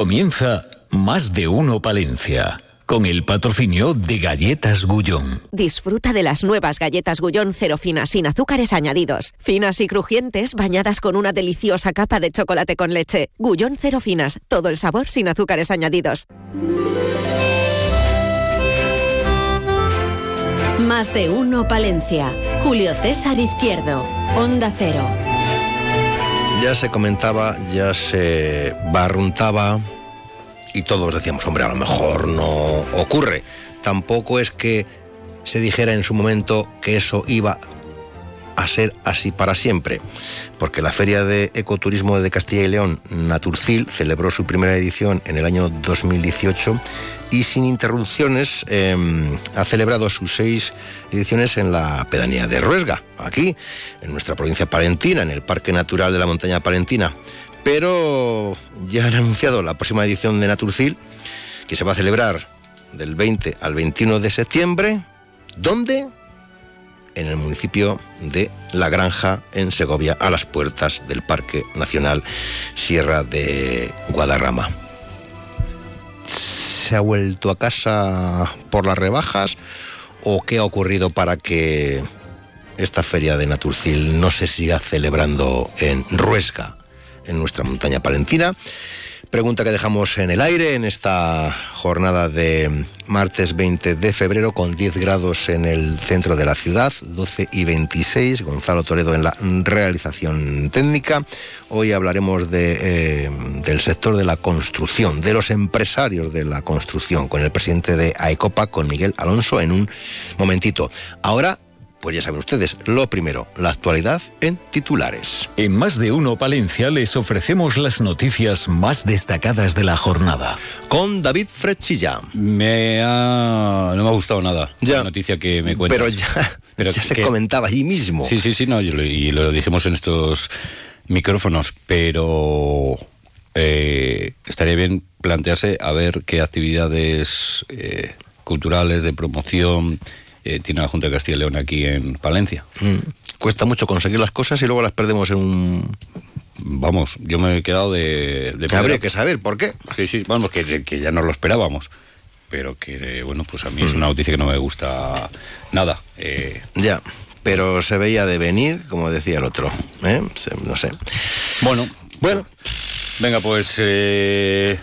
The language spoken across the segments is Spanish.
Comienza Más de Uno Palencia con el patrocinio de Galletas Gullón. Disfruta de las nuevas galletas Gullón cero finas sin azúcares añadidos. Finas y crujientes, bañadas con una deliciosa capa de chocolate con leche. Gullón cero finas, todo el sabor sin azúcares añadidos. Más de uno Palencia. Julio César Izquierdo. Onda Cero. Ya se comentaba, ya se barruntaba y todos decíamos, hombre, a lo mejor no ocurre. Tampoco es que se dijera en su momento que eso iba a ser así para siempre, porque la Feria de Ecoturismo de Castilla y León, Naturcil, celebró su primera edición en el año 2018 y sin interrupciones em, ha celebrado sus seis ediciones en la pedanía de Ruesga, aquí, en nuestra provincia palentina, en el Parque Natural de la Montaña Palentina pero ya han anunciado la próxima edición de Naturcil, que se va a celebrar del 20 al 21 de septiembre. ¿Dónde? En el municipio de La Granja, en Segovia, a las puertas del Parque Nacional Sierra de Guadarrama. ¿Se ha vuelto a casa por las rebajas o qué ha ocurrido para que esta feria de Naturcil no se siga celebrando en Ruesga? en nuestra montaña palentina. Pregunta que dejamos en el aire en esta jornada de martes 20 de febrero con 10 grados en el centro de la ciudad, 12 y 26. Gonzalo Toledo en la realización técnica. Hoy hablaremos de, eh, del sector de la construcción, de los empresarios de la construcción, con el presidente de AECOPA, con Miguel Alonso, en un momentito. Ahora pues ya saben ustedes, lo primero, la actualidad en titulares. En más de uno Palencia les ofrecemos las noticias más destacadas de la jornada. Con David Frechilla. Me ha... no me ha gustado nada ya, la noticia que me cuentas. Pero ya, pero ya se comentaba allí mismo. Sí, sí, sí, no, y lo, y lo dijimos en estos micrófonos, pero eh, estaría bien plantearse a ver qué actividades eh, culturales de promoción eh, tiene la Junta de Castilla y León aquí en Palencia. Mm. Cuesta mucho conseguir las cosas y luego las perdemos en un... Vamos, yo me he quedado de... de Habría que saber por qué. Sí, sí, vamos, que, que ya no lo esperábamos pero que bueno pues a mí es una noticia que no me gusta nada eh, ya pero se veía de venir como decía el otro ¿eh? no sé bueno bueno venga pues eh,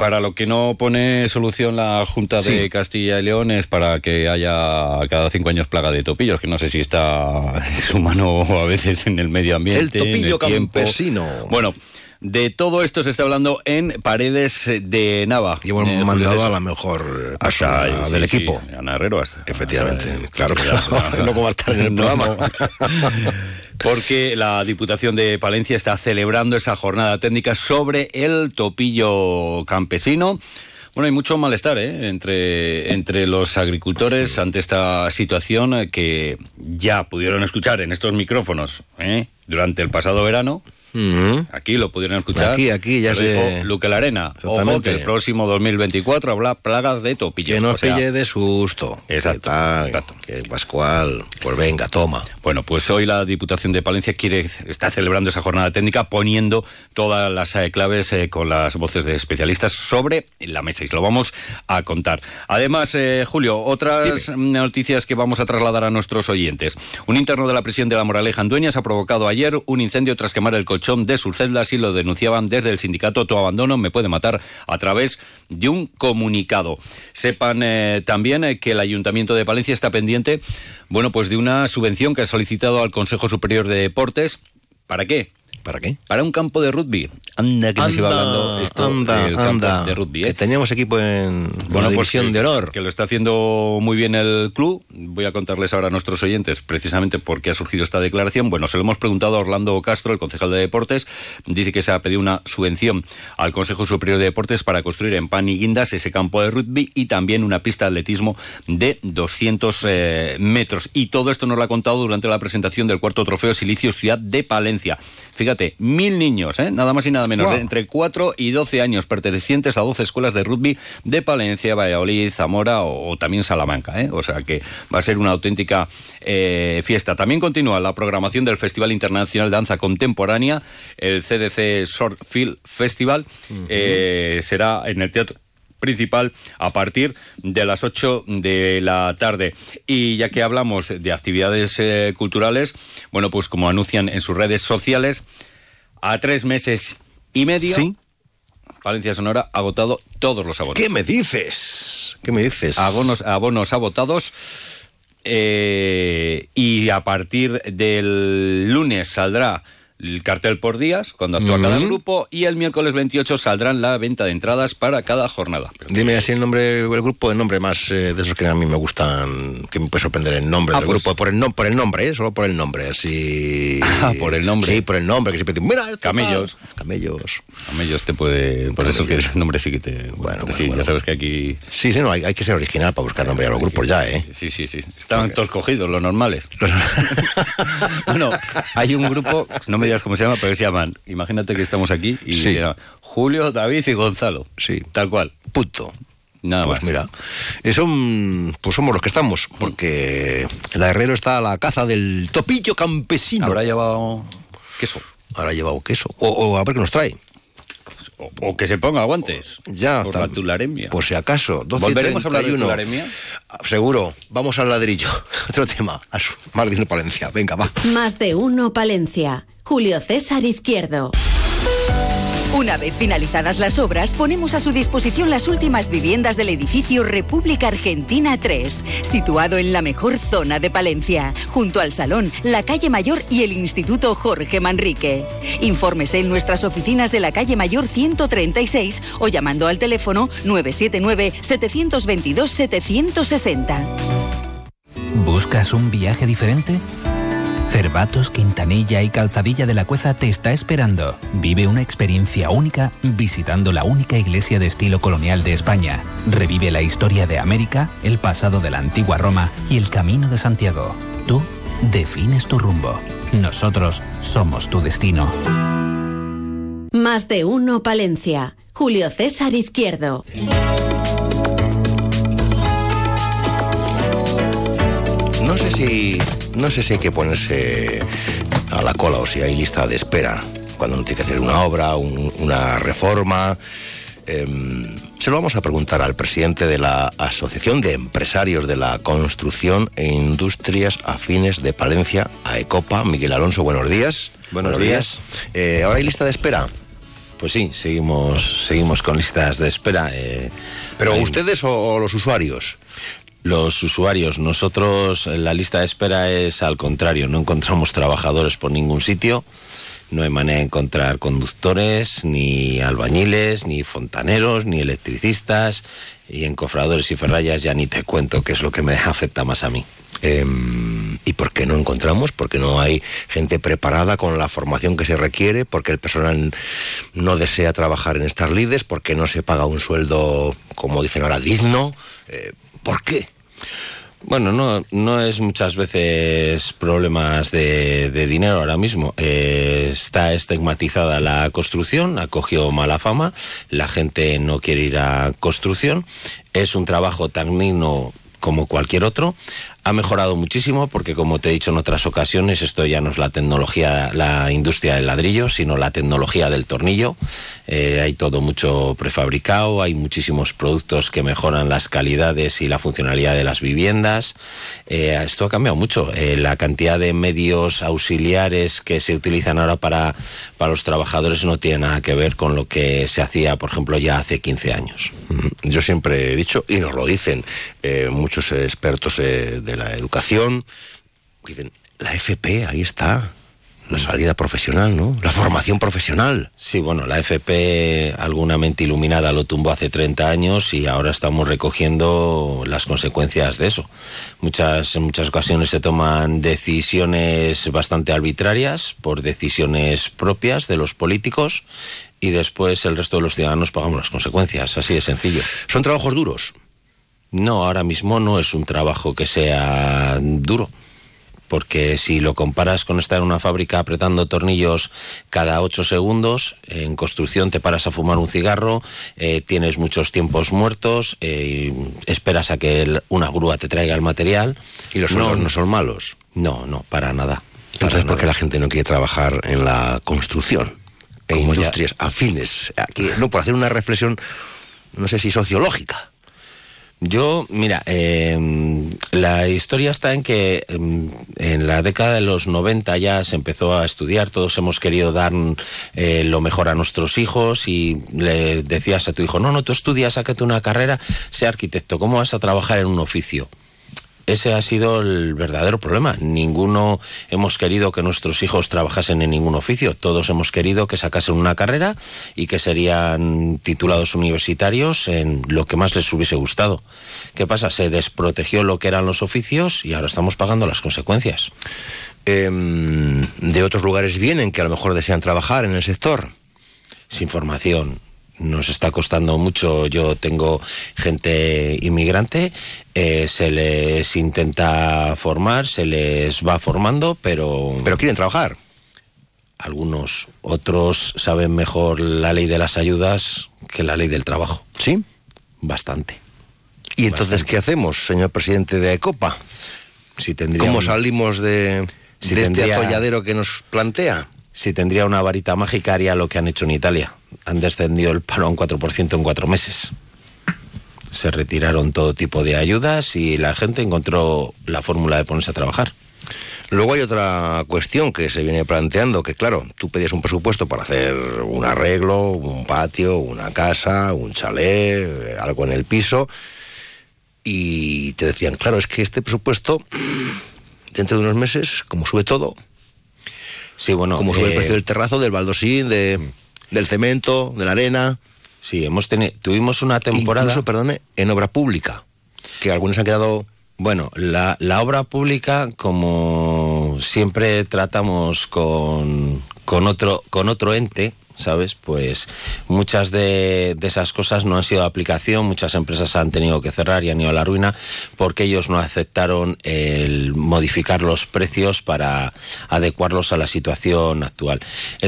para lo que no pone solución la Junta Sí. de Castilla y León es para que haya cada cinco años plaga de topillos, que no sé si está en su mano a veces en el medio ambiente. El en topillo tiempo. campesino. Bueno. De todo esto se está hablando en Paredes de Nava. Y hemos Eh, mandado Julio a la mejor Hasta sí, del sí, equipo. Ana Herrero. hasta- Efectivamente, hasta- claro ya, no. No como estar en el programa. Porque la Diputación de Palencia está celebrando esa jornada técnica sobre el topillo campesino. Bueno, hay mucho malestar ¿eh? entre, entre los agricultores ante esta situación que ya pudieron escuchar en estos micrófonos ¿eh? durante el pasado verano. Aquí lo pudieron escuchar. Aquí, aquí, ya se- Luque Larena. Ojo que el próximo 2024 habrá plagas de topillos. Que no O sea, pille de susto. Exacto, Que tal, exacto. Que Pascual, pues venga, toma. Bueno, pues hoy la Diputación de Palencia quiere está celebrando esa jornada técnica poniendo todas las eh, claves eh, con las voces de especialistas sobre la mesa y se lo vamos a contar. Además, eh, Julio, otras noticias que vamos a trasladar a nuestros oyentes. Un interno de la prisión de la Moraleja en Dueñas ha provocado ayer un incendio tras quemar el de sus celdas y lo denunciaban desde el sindicato Tu Abandono me puede matar a través de un comunicado. Sepan eh, también eh, que el Ayuntamiento de Palencia está pendiente, bueno, pues de una subvención que ha solicitado al Consejo Superior de Deportes. ¿Para qué? ¿Para qué? Para un campo de rugby. Anda, que nos iba hablando esto anda, del campo anda. de rugby. Que ¿eh? teníamos equipo en la pues que- de honor. Que lo está haciendo muy bien el club. Voy a contarles ahora a nuestros oyentes precisamente por qué ha surgido esta declaración. Bueno, se lo hemos preguntado a Orlando Castro, el concejal de deportes. Dice que se ha pedido una subvención al Consejo Superior de Deportes para construir en Pan y Guindas ese campo de rugby y también una pista de atletismo de 200 eh, metros. Y todo esto nos lo ha contado durante la presentación del cuarto trofeo Silicio Ciudad de Palencia. Fíjate, mil niños, ¿eh? nada más y nada menos Wow. de entre 4 y 12 años, pertenecientes a 12 escuelas de rugby de Palencia, Valladolid, Zamora o, o también Salamanca. ¿eh? O sea que va a ser una auténtica eh, fiesta. También continúa la programación del Festival Internacional de Danza Contemporánea, el CDC Short Film Festival. eh, será en el Teatro principal a partir de las 8 de la tarde. Y ya que hablamos de actividades eh, culturales, bueno, pues como anuncian en sus redes sociales, a tres meses y medio, Sí. Valencia Sonora ha agotado todos los abonos. ¿Qué me dices? ¿Qué me dices? Abonos, abonos agotados. eh, y a partir del lunes saldrá el cartel por días, cuando actúa cada grupo, y el miércoles 28 saldrán la venta de entradas para cada jornada. Dime así el nombre, el grupo, el nombre más eh, de esos que a mí me gustan, que me puede sorprender el nombre Ah, del pues- grupo, por el, nom- por el nombre, ¿eh? solo por el nombre, así. Ah, por el nombre. Sí, por el nombre, que siempre te mira, esto Camellos. tal". Camellos. A ellos te puede. Por eso que el nombre sí que te. Bueno, Bueno, sí, bueno, ya sabes que aquí. Sí, sí, no, hay, hay que ser original para buscar nombre a los grupos ya, ¿eh? Sí, sí, sí. Estaban todos cogidos, los normales. bueno, hay un grupo, no me digas cómo se llama, pero que se llaman. Imagínate que estamos aquí y Sí. se llama Julio, David y Gonzalo. Sí. Tal cual. Punto. Nada pues más. mira, eh, son, pues somos los que estamos, porque el herrero está a la caza del topillo campesino. Habrá llevado queso. Ahora ha llevado queso. O, o a ver qué nos trae. O, o que se ponga guantes. Ya. Por tam- la tularemia. Por si acaso. 12 y ¿Volveremos a hablar de 31. tularemia? Ah, Seguro. Vamos al ladrillo. Otro tema. Más de uno Palencia. Venga, va. Más de uno Palencia. Julio César Izquierdo. Una vez finalizadas las obras, ponemos a su disposición las últimas viviendas del edificio República Argentina 3, situado en la mejor zona de Palencia, junto al Salón, la Calle Mayor y el Instituto Jorge Manrique. Infórmese en nuestras oficinas de la Calle Mayor 136 o llamando al teléfono 979-722-760. ¿Buscas un viaje diferente? Cervatos, Quintanilla y Calzadilla de la Cueza te está esperando. Vive una experiencia única visitando la única iglesia de estilo colonial de España. Revive la historia de América, el pasado de la antigua Roma y el camino de Santiago. Tú defines tu rumbo. Nosotros somos tu destino. Más de uno Palencia. Julio César Izquierdo. No sé si. No sé si hay que ponerse a la cola o si hay lista de espera cuando uno tiene que hacer una obra, un- una reforma. Em, se lo vamos a preguntar al presidente de la Asociación de Empresarios de la Construcción e Industrias Afines de Palencia, AECOPA. Miguel Alonso, buenos días. Buenos días. Eh, ¿Ahora hay lista de espera? Pues sí, seguimos, seguimos con listas de espera. eh, ¿Pero hay- ustedes o, o los usuarios? Los usuarios, nosotros la lista de espera es al contrario, no encontramos trabajadores por ningún sitio, no hay manera de encontrar conductores, ni albañiles, ni fontaneros, ni electricistas, y en cofradores y ferrayas ya ni te cuento qué es lo que me afecta más a mí. Em, ¿Y por qué no encontramos? Porque no hay gente preparada con la formación que se requiere, porque el personal no desea trabajar en estas lides, porque no se paga un sueldo, como dicen ahora, digno. Eh, ¿Por qué? Bueno, no, no es muchas veces problemas de, de dinero ahora mismo. Eh, está estigmatizada la construcción, ha cogido mala fama, la gente no quiere ir a construcción. Es un trabajo tan digno como cualquier otro. Ha mejorado muchísimo porque, como te he dicho en otras ocasiones, esto ya no es la tecnología, la industria del ladrillo, sino la tecnología del tornillo. Eh, hay todo mucho prefabricado, hay muchísimos productos que mejoran las calidades y la funcionalidad de las viviendas. Eh, esto ha cambiado mucho. Eh, la cantidad de medios auxiliares que se utilizan ahora para, para los trabajadores no tiene nada que ver con lo que se hacía, por ejemplo, ya hace 15 años. Yo siempre he dicho, y nos lo dicen muchos expertos eh, de la educación, dicen, la FP, ahí está, la salida profesional, ¿no? La formación profesional. Sí, bueno, la FP, alguna mente iluminada, lo tumbó hace 30 años y ahora estamos recogiendo las consecuencias de eso. Muchas, en muchas ocasiones se toman decisiones bastante arbitrarias por decisiones propias de los políticos y después el resto de los ciudadanos pagamos las consecuencias. Así de sencillo. Son trabajos duros. No, ahora mismo no es un trabajo que sea duro. porque si lo comparas con estar en una fábrica apretando tornillos cada ocho segundos, en construcción te paras a fumar un cigarro, eh, tienes muchos tiempos muertos, eh, esperas a que una grúa te traiga el material. Y los sueldos no, son malos. No, no, para nada. Entonces, ¿por qué la gente no quiere trabajar en la construcción? En industrias afines. Aquí, no, por hacer una reflexión, no sé si sociológica. Yo, mira, em, la historia está en que em, en la década de los 90 ya se empezó a estudiar, todos hemos querido dar eh, lo mejor a nuestros hijos y le decías a tu hijo, no, no, tú estudias, sácate una carrera, sé arquitecto, ¿cómo vas a trabajar en un oficio? Ese ha sido el verdadero problema. Ninguno hemos querido que nuestros hijos trabajasen en ningún oficio. Todos hemos querido que sacasen una carrera y que serían titulados universitarios en lo que más les hubiese gustado. ¿Qué pasa? Se desprotegió lo que eran los oficios y ahora estamos pagando las consecuencias. Em, de otros lugares vienen que a lo mejor desean trabajar en el sector. Sin formación, nos está costando mucho. Yo tengo gente inmigrante, eh, se les intenta formar, se les va formando, pero... Pero quieren trabajar. Algunos, otros saben mejor la ley de las ayudas que la ley del trabajo. ¿Sí? Bastante. ¿Y entonces qué hacemos, señor presidente de ECOPA? Si ¿Cómo salimos de, si de este atolladero que nos plantea? Si tendría una varita mágica haría lo que han hecho en Italia han descendido el paro a un 4% en cuatro meses. Se retiraron todo tipo de ayudas y la gente encontró la fórmula de ponerse a trabajar. Luego hay otra cuestión que se viene planteando, que claro, tú pedías un presupuesto para hacer un arreglo, un patio, una casa, un chalet, algo en el piso, y te decían, claro, es que este presupuesto, dentro de unos meses, como sube todo, sí, bueno, como sube el precio eh, del terrazo, del baldosín, de del cemento, de la arena. Sí, hemos tenido, tuvimos una temporada. Incluso, perdone, en obra pública, que algunos han quedado. Bueno, la, la obra pública, como siempre tratamos con, con, otro, con otro ente, ¿sabes? Pues muchas de, esas cosas no han sido de aplicación, muchas empresas han tenido que cerrar y han ido a la ruina porque ellos no aceptaron el modificar los precios para adecuarlos a la situación actual.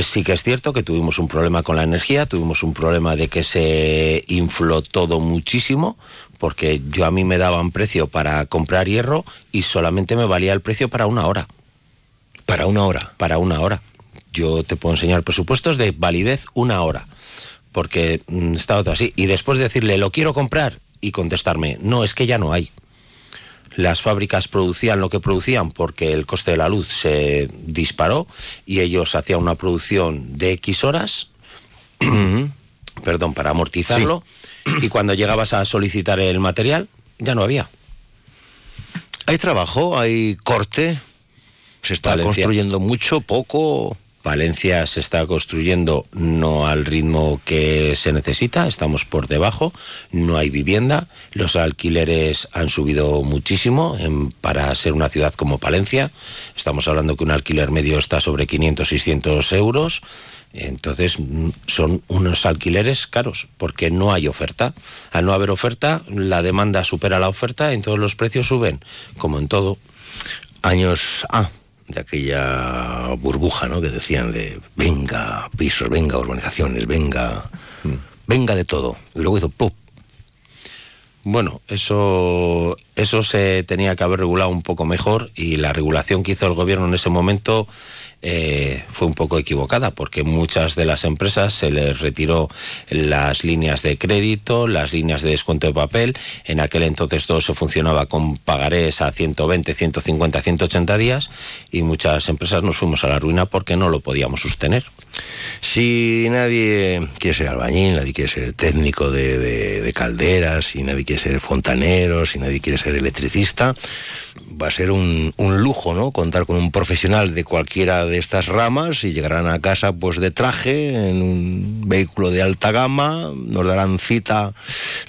sí que es cierto que tuvimos un problema con la energía, tuvimos un problema de que se infló todo muchísimo, porque yo a mí me daban precio para comprar hierro y solamente me valía el precio para una hora. Para una hora. Para una hora yo te puedo enseñar presupuestos de validez una hora, porque mm, estaba todo así. Y después de decirle, lo quiero comprar, y contestarme, no, es que ya no hay. Las fábricas producían lo que producían porque el coste de la luz se disparó y ellos hacían una producción de X horas, perdón, para amortizarlo, y cuando llegabas a solicitar el material, ya no había. ¿Hay trabajo? ¿Hay corte? ¿Se está construyendo mucho, poco? Valencia se está construyendo no al ritmo que se necesita, estamos por debajo, no hay vivienda, los alquileres han subido muchísimo para ser una ciudad como Palencia, estamos hablando que un alquiler medio está sobre 500, 600 euros, entonces mm, son unos alquileres caros porque no hay oferta. Al no haber oferta, la demanda supera la oferta, entonces los precios suben, como en todo. Años A. Ah de aquella burbuja, ¿no? Que decían de venga pisos, venga urbanizaciones, venga, mm. venga de todo. Y luego hizo ¡pum! Bueno, eso, eso se tenía que haber regulado un poco mejor y la regulación que hizo el gobierno en ese momento eh, fue un poco equivocada porque muchas de las empresas se les retiró las líneas de crédito, las líneas de descuento de papel. En aquel entonces todo se funcionaba con pagarés a 120, 150, 180 días y muchas empresas nos fuimos a la ruina porque no lo podíamos sostener. Si nadie quiere ser albañil, nadie quiere ser técnico de, de calderas, si nadie quiere ser fontanero, si nadie quiere ser electricista, va a ser un, un, lujo, ¿no? Contar con un profesional de cualquiera de estas ramas y llegarán a casa pues de traje, en un vehículo de alta gama, nos darán cita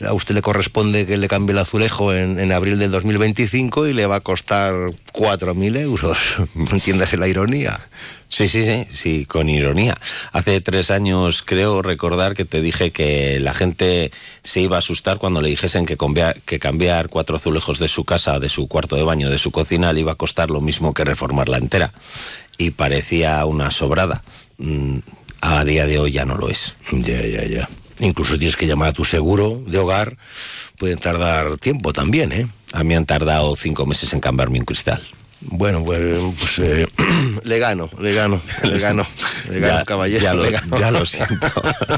a usted le corresponde que le cambie el azulejo en, en abril del 2025 y le va a costar 4.000 euros. Entiéndase la ironía. Sí, sí, sí, sí, con ironía. Hace tres años creo recordar que te dije que la gente se iba a asustar cuando le dijesen que, que cambiar cuatro azulejos de su casa, de su cuarto de baño, de su cocina, le iba a costar lo mismo que reformarla entera. Y parecía una sobrada. Mm, a día de hoy ya no lo es. Ya, ya, ya. Incluso tienes que llamar a tu seguro de hogar. Pueden tardar tiempo también, ¿eh? A mí han tardado cinco meses en cambiarme un cristal. Bueno, pues, pues eh, le gano, le gano, le gano, le gano, caballero. Ya lo, le gano. ya lo siento.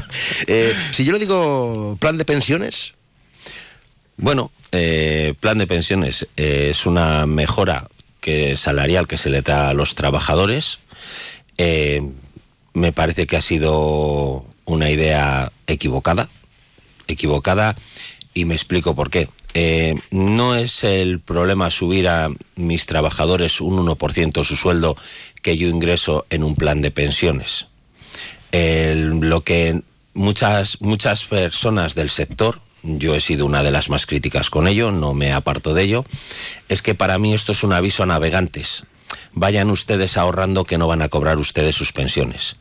eh, si yo le digo plan de pensiones. Bueno, eh, plan de pensiones es una mejora que salarial que se le da a los trabajadores. Me parece que ha sido una idea equivocada, equivocada, y me explico por qué. Eh, no es el problema subir a mis trabajadores un 1% su sueldo que yo ingreso en un plan de pensiones. Lo que muchas, muchas personas del sector, yo he sido una de las más críticas con ello, no me aparto de ello, es que para mí esto es un aviso a navegantes. Vayan ustedes ahorrando que no van a cobrar ustedes sus pensiones.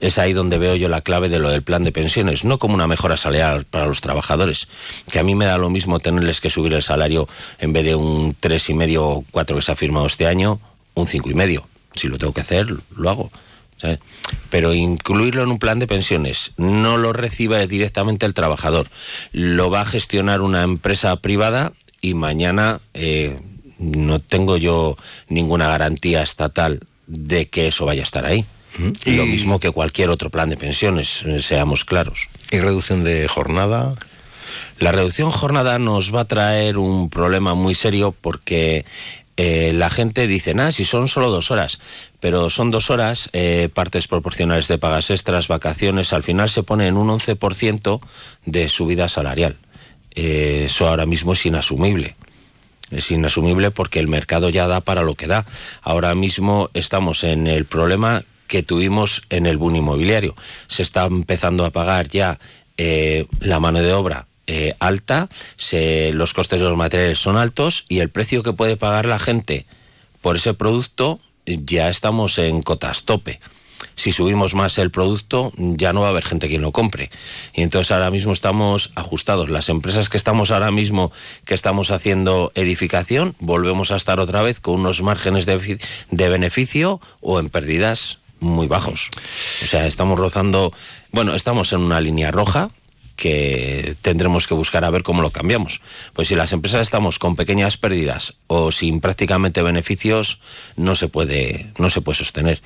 Es ahí donde veo yo la clave de lo del plan de pensiones, no como una mejora salarial para los trabajadores, que a mí me da lo mismo tenerles que subir el salario en vez de un tres y medio o cuatro que se ha firmado este año, un cinco y medio. Si lo tengo que hacer, lo hago. Pero incluirlo en un plan de pensiones, no lo recibe directamente el trabajador, lo va a gestionar una empresa privada y mañana eh, no tengo yo ninguna garantía estatal de que eso vaya a estar ahí. Y- Lo mismo que cualquier otro plan de pensiones, eh, seamos claros. Y reducción de jornada. La reducción jornada nos va a traer un problema muy serio porque eh, la gente dice, ah, si son solo dos horas, pero son dos horas, eh, partes proporcionales de pagas extras, vacaciones, al final se pone en un 11% de subida salarial. Eh, eso ahora mismo es inasumible. Es inasumible porque el mercado ya da para lo que da. Ahora mismo estamos en el problema que tuvimos en el boom inmobiliario. Se está empezando a pagar ya eh, la mano de obra eh, alta, los costes de los materiales son altos y el precio que puede pagar la gente por ese producto ya estamos en cotas tope. Si subimos más el producto, ya no va a haber gente quien lo compre. Y entonces ahora mismo estamos ajustados. Las empresas que estamos ahora mismo, que estamos haciendo edificación, volvemos a estar otra vez con unos márgenes de, de beneficio o en pérdidas muy bajos. O sea, estamos rozando, bueno, estamos en una línea roja que tendremos que buscar a ver cómo lo cambiamos. Pues si las empresas estamos con pequeñas pérdidas o sin prácticamente beneficios, no se puede, no se puede sostener.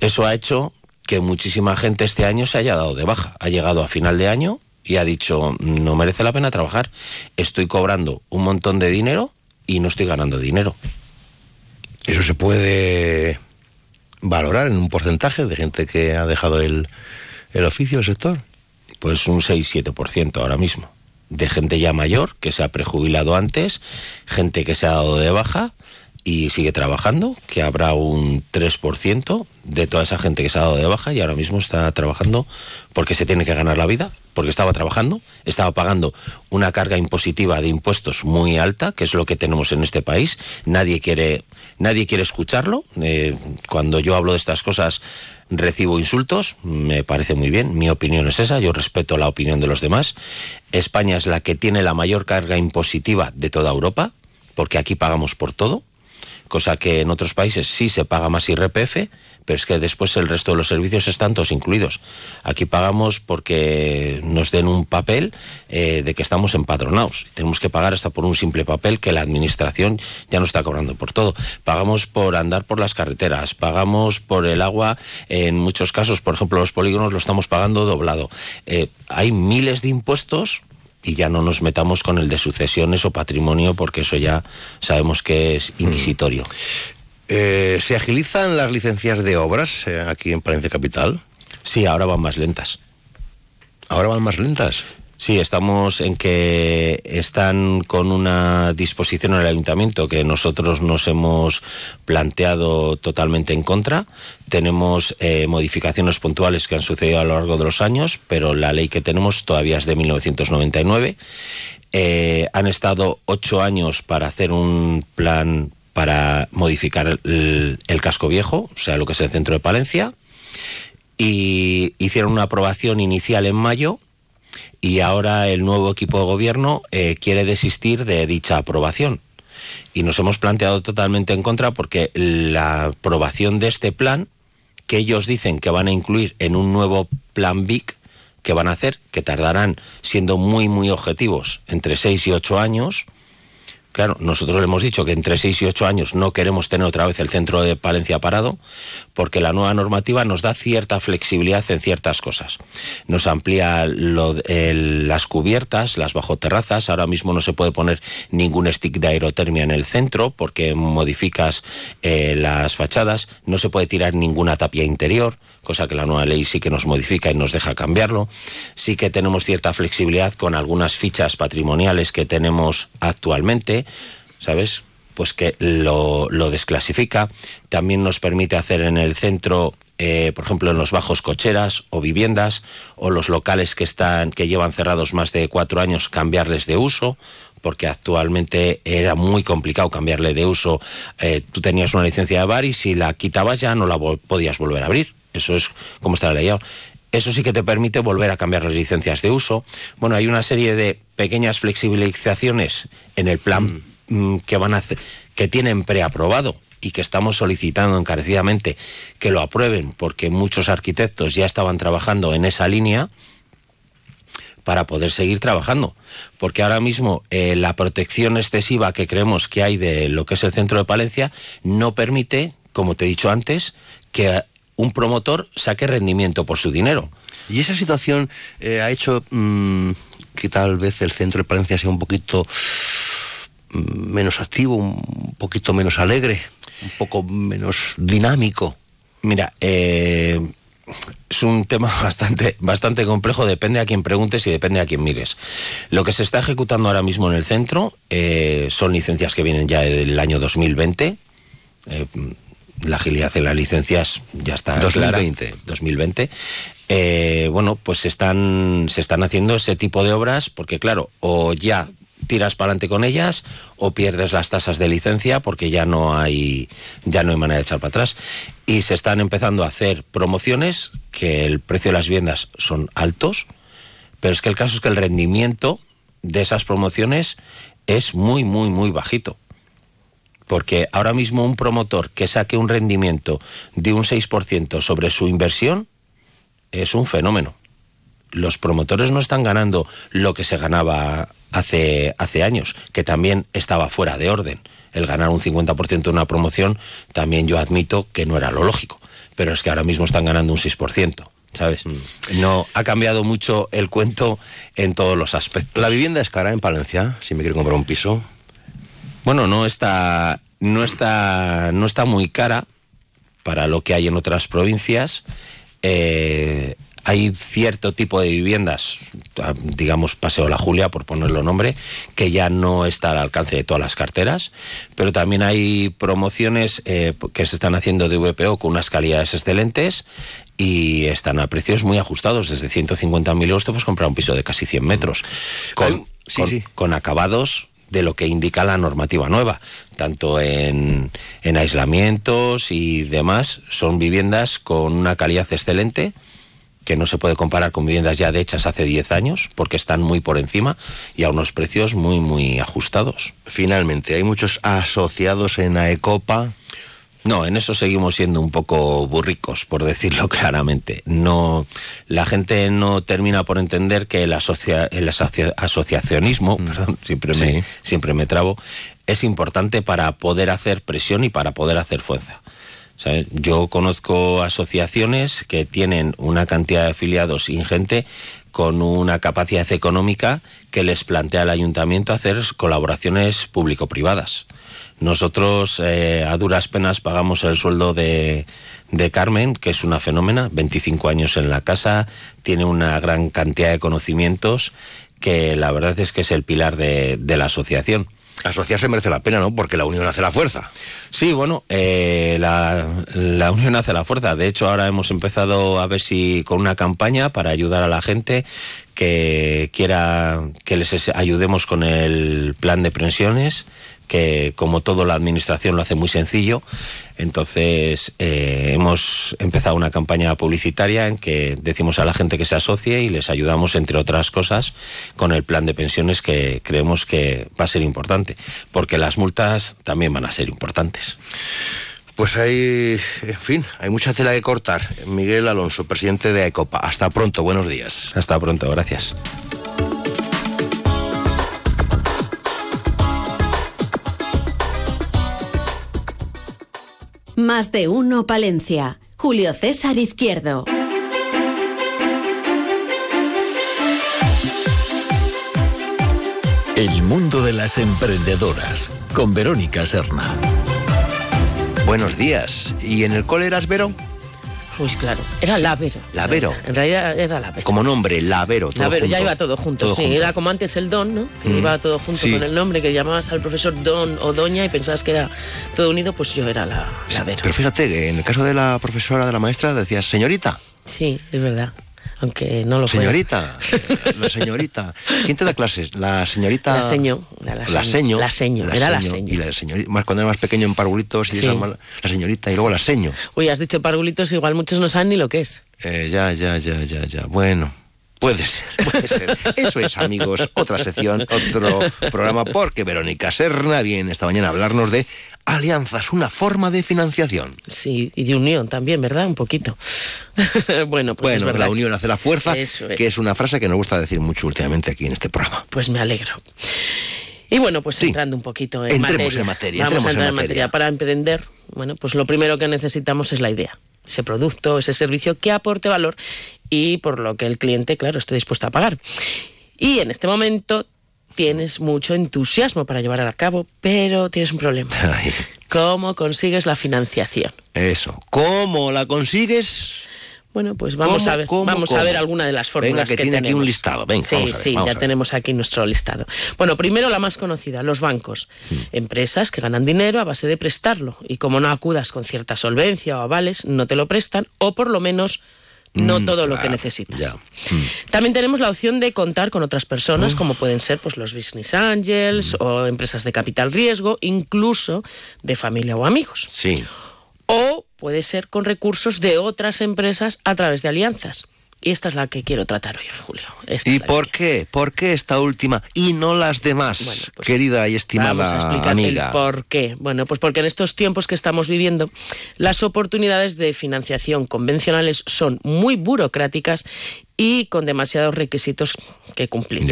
Eso ha hecho que muchísima gente este año se haya dado de baja. Ha llegado a final de año y ha dicho, no merece la pena trabajar, estoy cobrando un montón de dinero y no estoy ganando dinero. Eso se puede valorar en un porcentaje de gente que ha dejado el, el oficio, el sector. Pues un 6-7% ahora mismo. De gente ya mayor que se ha prejubilado antes, gente que se ha dado de baja y sigue trabajando, que habrá un 3% de toda esa gente que se ha dado de baja y ahora mismo está trabajando porque se tiene que ganar la vida, porque estaba trabajando, estaba pagando una carga impositiva de impuestos muy alta, que es lo que tenemos en este país. Nadie quiere, nadie quiere escucharlo. Eh, cuando yo hablo de estas cosas recibo insultos, me parece muy bien, mi opinión es esa, yo respeto la opinión de los demás. España es la que tiene la mayor carga impositiva de toda Europa, porque aquí pagamos por todo, cosa que en otros países sí se paga más IRPF, pero es que después el resto de los servicios están todos incluidos. Aquí pagamos porque nos den un papel eh, de que estamos empadronados. Tenemos que pagar hasta por un simple papel que la administración ya no está cobrando por todo. Pagamos por andar por las carreteras, pagamos por el agua, en muchos casos, por ejemplo, los polígonos lo estamos pagando doblado. Eh, hay miles de impuestos y ya no nos metamos con el de sucesiones o patrimonio porque eso ya sabemos que es inquisitorio. Eh, ¿Se agilizan las licencias de obras eh, aquí en Palencia Capital? Sí, ahora van más lentas. Ahora van más lentas. Sí, estamos en que están con una disposición en el ayuntamiento que nosotros nos hemos planteado totalmente en contra. Tenemos eh, modificaciones puntuales que han sucedido a lo largo de los años, pero la ley que tenemos todavía es de 1999. Eh, han estado ocho años para hacer un plan para modificar el, casco viejo, o sea, lo que es el centro de Palencia, y hicieron una aprobación inicial en mayo y ahora el nuevo equipo de gobierno eh, quiere desistir de dicha aprobación. Y nos hemos planteado totalmente en contra porque la aprobación de este plan, que ellos dicen que van a incluir en un nuevo plan BIC, que van a hacer, que tardarán, siendo muy, muy objetivos, entre 6 y 8 años, Claro, nosotros le hemos dicho que entre 6 y 8 años no queremos tener otra vez el centro de Palencia parado, porque la nueva normativa nos da cierta flexibilidad en ciertas cosas. Nos amplía las cubiertas, las bajoterrazas. Ahora mismo no se puede poner ningún stick de aerotermia en el centro porque modificas eh, las fachadas. No se puede tirar ninguna tapia interior cosa que la nueva ley sí que nos modifica y nos deja cambiarlo. Sí que tenemos cierta flexibilidad con algunas fichas patrimoniales que tenemos actualmente, ¿sabes? Pues que lo, desclasifica. También nos permite hacer en el centro eh, por ejemplo, en los bajos cocheras o viviendas o los locales que están que llevan cerrados más de cuatro años cambiarles de uso porque actualmente era muy complicado cambiarle de uso. Eh, tú tenías una licencia de bar y si la quitabas ya no la podías volver a abrir. Eso es como está leyendo. Eso sí que te permite volver a cambiar las licencias de uso. Bueno, hay una serie de pequeñas flexibilizaciones en el plan mm. Mm, que van a hacer, que tienen preaprobado y que estamos solicitando encarecidamente que lo aprueben porque muchos arquitectos ya estaban trabajando en esa línea para poder seguir trabajando. Porque ahora mismo eh, la protección excesiva que creemos que hay de lo que es el centro de Palencia no permite, como te he dicho antes, que un promotor saque rendimiento por su dinero. Y esa situación eh, ha hecho mm, que tal vez el centro de Palencia sea un poquito mm, menos activo, un poquito menos alegre, un poco menos dinámico. Mira, eh, es un tema bastante, bastante complejo, depende a quién preguntes y depende a quién mires. Lo que se está ejecutando ahora mismo en el centro eh, son licencias que vienen ya del año 2020 la agilidad en las licencias ya está 2020. 2020. Eh, bueno, pues se están, se están haciendo ese tipo de obras porque, claro, o ya tiras para adelante con ellas o pierdes las tasas de licencia porque ya no hay ya no hay manera de echar para atrás y se están empezando a hacer promociones que el precio de las viviendas son altos pero es que el caso es que el rendimiento de esas promociones es muy muy muy bajito porque ahora mismo un promotor que saque un rendimiento de un 6% sobre su inversión es un fenómeno. Los promotores no están ganando lo que se ganaba hace, hace años, que también estaba fuera de orden. El ganar un 50% de una promoción también yo admito que no era lo lógico, pero es que ahora mismo están ganando un 6%. ¿Sabes? Mm. No ha cambiado mucho el cuento en todos los aspectos. ¿La vivienda es cara en Palencia? Si me quiero comprar un piso. Bueno, no está, no está, no está muy cara para lo que hay en otras provincias. Eh, hay cierto tipo de viviendas, digamos Paseo La Julia, por ponerlo nombre, que ya no está al alcance de todas las carteras, pero también hay promociones eh, que se están haciendo de VPO con unas calidades excelentes y están a precios muy ajustados. Desde 150.000 euros te puedes comprar un piso de casi 100 metros, con, con acabados de lo que indica la normativa nueva, tanto en, en aislamientos y demás, son viviendas con una calidad excelente que no se puede comparar con viviendas ya hechas hace 10 años, porque están muy por encima y a unos precios muy, muy ajustados. Finalmente, hay muchos asociados en AECOPA no, en eso seguimos siendo un poco burricos, por decirlo claramente. No, la gente no termina por entender que el, asociacionismo, mm. perdón, siempre me, siempre me trabo, es importante para poder hacer presión y para poder hacer fuerza. Yo conozco asociaciones que tienen una cantidad de afiliados ingente con una capacidad económica que les plantea al ayuntamiento hacer colaboraciones público-privadas. Nosotros eh, a duras penas pagamos el sueldo de, de Carmen, que es una fenómena, 25 años en la casa, tiene una gran cantidad de conocimientos que la verdad es que es el pilar de, de la asociación. Asociarse merece la pena, ¿no? Porque la unión hace la fuerza. Sí, bueno, eh, la, la, unión hace la fuerza. De hecho, ahora hemos empezado a ver si con una campaña para ayudar a la gente que quiera que les ayudemos con el plan de pensiones que como todo la administración lo hace muy sencillo. Entonces eh, hemos empezado una campaña publicitaria en que decimos a la gente que se asocie y les ayudamos, entre otras cosas, con el plan de pensiones que creemos que va a ser importante, porque las multas también van a ser importantes. Pues hay, en fin, hay mucha tela que cortar. Miguel Alonso, presidente de ECOPA. Hasta pronto, buenos días. Hasta pronto, gracias. Más de uno Palencia. Julio César Izquierdo. El mundo de las emprendedoras con Verónica Serna. Buenos días. ¿Y en el cole eras Vero? Pues claro, era Lavero. Lavero. En realidad era Lavero. Como nombre, Lavero. Todo Lavero, junto. ya iba todo junto, Todo sí. junto. Era como antes el Don, ¿no? Que Mm. iba todo junto Sí. con el nombre, que llamabas al profesor Don o Doña y pensabas que era todo unido, pues yo era la Lavero. Pero fíjate que en el caso de la profesora, de la maestra, decías señorita. Sí, es verdad. Aunque no lo. Señorita, la señorita. ¿Quién te da clases? La señorita. La seño. La, La seño. seño. La seño, era la seño. Y la señorita, más cuando era más pequeño en parvulitos y Sí. esa la señorita y luego la seño. Uy, has dicho parvulitos, igual muchos no saben ni lo que es. Eh, ya, ya, ya, ya, ya. Bueno. Puede ser, puede ser. Eso es, amigos, otra sección, otro programa, porque Verónica Serna viene esta mañana a hablarnos de alianzas, una forma de financiación. Sí, y de unión también, ¿verdad? Un poquito. bueno, pues es bueno, la unión hace la fuerza, Eso es. que es una frase que nos gusta decir mucho últimamente aquí en este programa. Pues me alegro. Y bueno, pues entrando un poquito en Entremos materia. en materia, Vamos a en entrar en materia. materia. Para emprender, bueno, pues lo primero que necesitamos es la idea. Ese producto, ese servicio que aporte valor y por lo que el cliente, claro, esté dispuesto a pagar. Y en este momento tienes mucho entusiasmo para llevar a cabo, pero tienes un problema. Ay, ¿Cómo consigues la financiación? eso. ¿Cómo la consigues? Bueno, pues vamos ¿Cómo, a ver, cómo, vamos cómo? a ver alguna de las fórmulas Venga, que tiene aquí tenemos. un listado. Venga, sí, vamos a ver, sí, vamos ya a ver. tenemos aquí nuestro listado. Bueno, primero la más conocida, los bancos. Hmm. Empresas que ganan dinero a base de prestarlo y como no acudas con cierta solvencia o avales, no te lo prestan o por lo menos no Mm, todo lo que necesitas. ya. También tenemos la opción de contar con otras personas, como pueden ser pues, los business angels Mm. o empresas de capital riesgo, incluso de familia o amigos. Sí. O puede ser con recursos de otras empresas a través de alianzas. Y esta es la que quiero tratar hoy, Julio. Esta ¿Y por qué? ¿Por qué esta última y no las demás, Bueno, pues querida y Vamos a estimada amiga? el por qué. Bueno, pues porque en estos tiempos que estamos viviendo, las oportunidades de financiación convencionales son muy burocráticas y con demasiados requisitos que cumplir.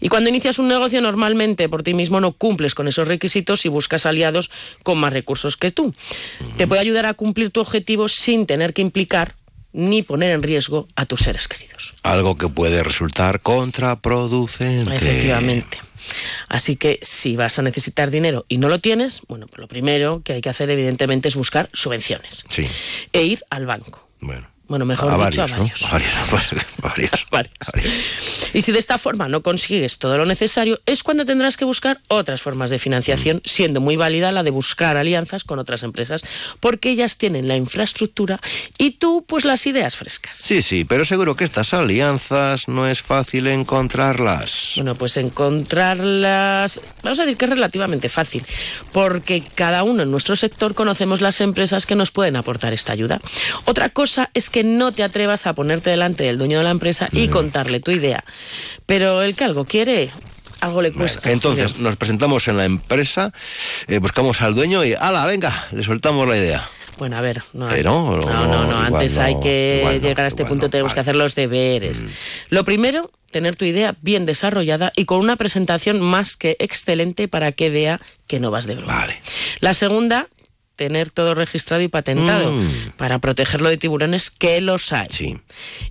Y cuando inicias un negocio, normalmente por ti mismo no cumples con esos requisitos y buscas aliados con más recursos que tú. Te puede ayudar a cumplir tu objetivo sin tener que implicar ni poner en riesgo a tus seres queridos. Algo que puede resultar contraproducente. Efectivamente. Así que si vas a necesitar dinero y no lo tienes, bueno, pues lo primero que hay que hacer evidentemente es buscar subvenciones Sí, e ir al banco. bueno. Bueno, mejor a dicho, varios, a ¿no? varios. A varios. Y si de esta forma no consigues todo lo necesario, es cuando tendrás que buscar otras formas de financiación, siendo muy válida la de buscar alianzas con otras empresas, porque ellas tienen la infraestructura y tú, pues las ideas frescas. Sí, sí, pero seguro que estas alianzas no es fácil encontrarlas. Bueno, pues encontrarlas, vamos a decir que es relativamente fácil, porque cada uno en nuestro sector conocemos las empresas que nos pueden aportar esta ayuda. Otra cosa es que no te atrevas a ponerte delante del dueño de la empresa y contarle tu idea. Pero el que algo quiere, algo le cuesta. Entonces, nos presentamos en la empresa, eh, buscamos al dueño y, ala, venga, le soltamos la idea. Bueno, a ver, no, Pero, no, no, no, no, antes hay que llegar a este punto, tenemos vale. que hacer los deberes. Lo primero, tener tu idea bien desarrollada y con una presentación más que excelente para que vea que no vas de broma. Vale. La segunda, tener todo registrado y patentado Mm. para protegerlo de tiburones que los hay. Sí.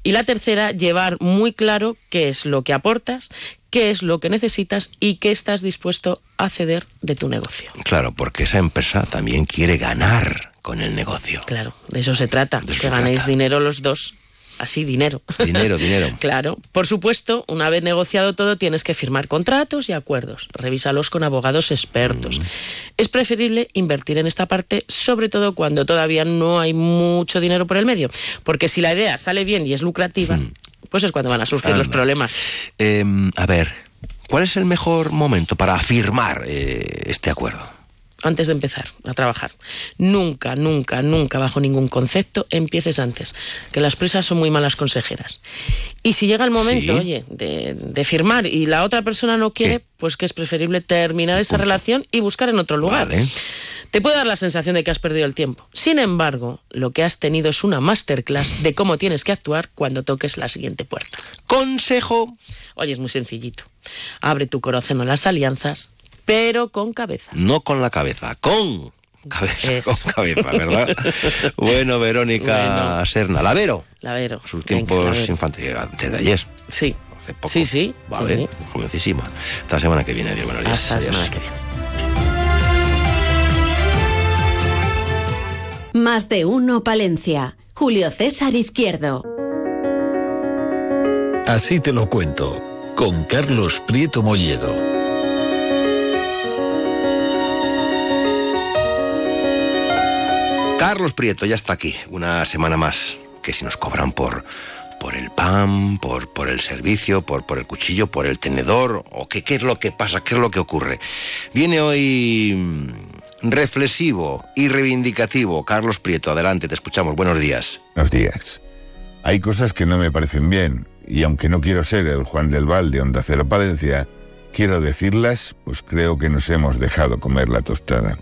Y la tercera, llevar muy claro qué es lo que aportas, qué es lo que necesitas y qué estás dispuesto a ceder de tu negocio. Claro, porque esa empresa también quiere ganar, con el negocio. Claro, de eso se trata, De eso que se ganéis trata. dinero los dos. Así, dinero. Dinero, dinero. Claro, por supuesto, una vez negociado todo, tienes que firmar contratos y acuerdos. Revísalos con abogados expertos. Mm. Es preferible invertir en esta parte, sobre todo cuando todavía no hay mucho dinero por el medio. Porque si la idea sale bien y es lucrativa, pues es cuando van a surgir los Mm. Problemas. Em, a ver, ¿cuál es el mejor momento para firmar eh, este acuerdo? Antes de empezar a trabajar. Nunca, nunca, nunca, bajo ningún concepto, empieces antes, que las prisas son muy malas consejeras. Y si llega el momento, Sí. oye, de, de firmar y la otra persona no quiere, ¿Qué? pues que es preferible terminar esa relación y buscar en otro lugar. Vale. Te puede dar la sensación de que has perdido el tiempo. Sin embargo, lo que has tenido es una masterclass de cómo tienes que actuar cuando toques la siguiente puerta. Consejo. Oye, es muy sencillito. Abre tu corazón a las alianzas, pero con cabeza. No con la cabeza, con cabeza, Eso. con cabeza, ¿verdad? bueno, Verónica Bueno. Serna, la Vero, Lavero. sus tiempos Lavero. infantiles, antes de ayer, Sí. hace poco. Sí, sí. Vale, sí, jovencísima. Hasta la semana que viene, Dios buenos sí. días. Hasta la Adiós. semana que viene. Más de uno Palencia. Julio César Izquierdo. Así te lo cuento, con Carlos Prieto Molledo. Carlos Prieto ya está aquí, una semana más. Que si nos cobran por, por el pan, por, por el servicio, por, por el cuchillo, por el tenedor, o qué, qué es lo que pasa, qué es lo que ocurre. Viene hoy mm, reflexivo y reivindicativo. Carlos Prieto, adelante, te escuchamos. Buenos días. Buenos días. Hay cosas que no me parecen bien, y aunque no quiero ser el Juan del Val de Onda Cero Palencia, quiero decirlas, pues creo que nos hemos dejado comer la tostada.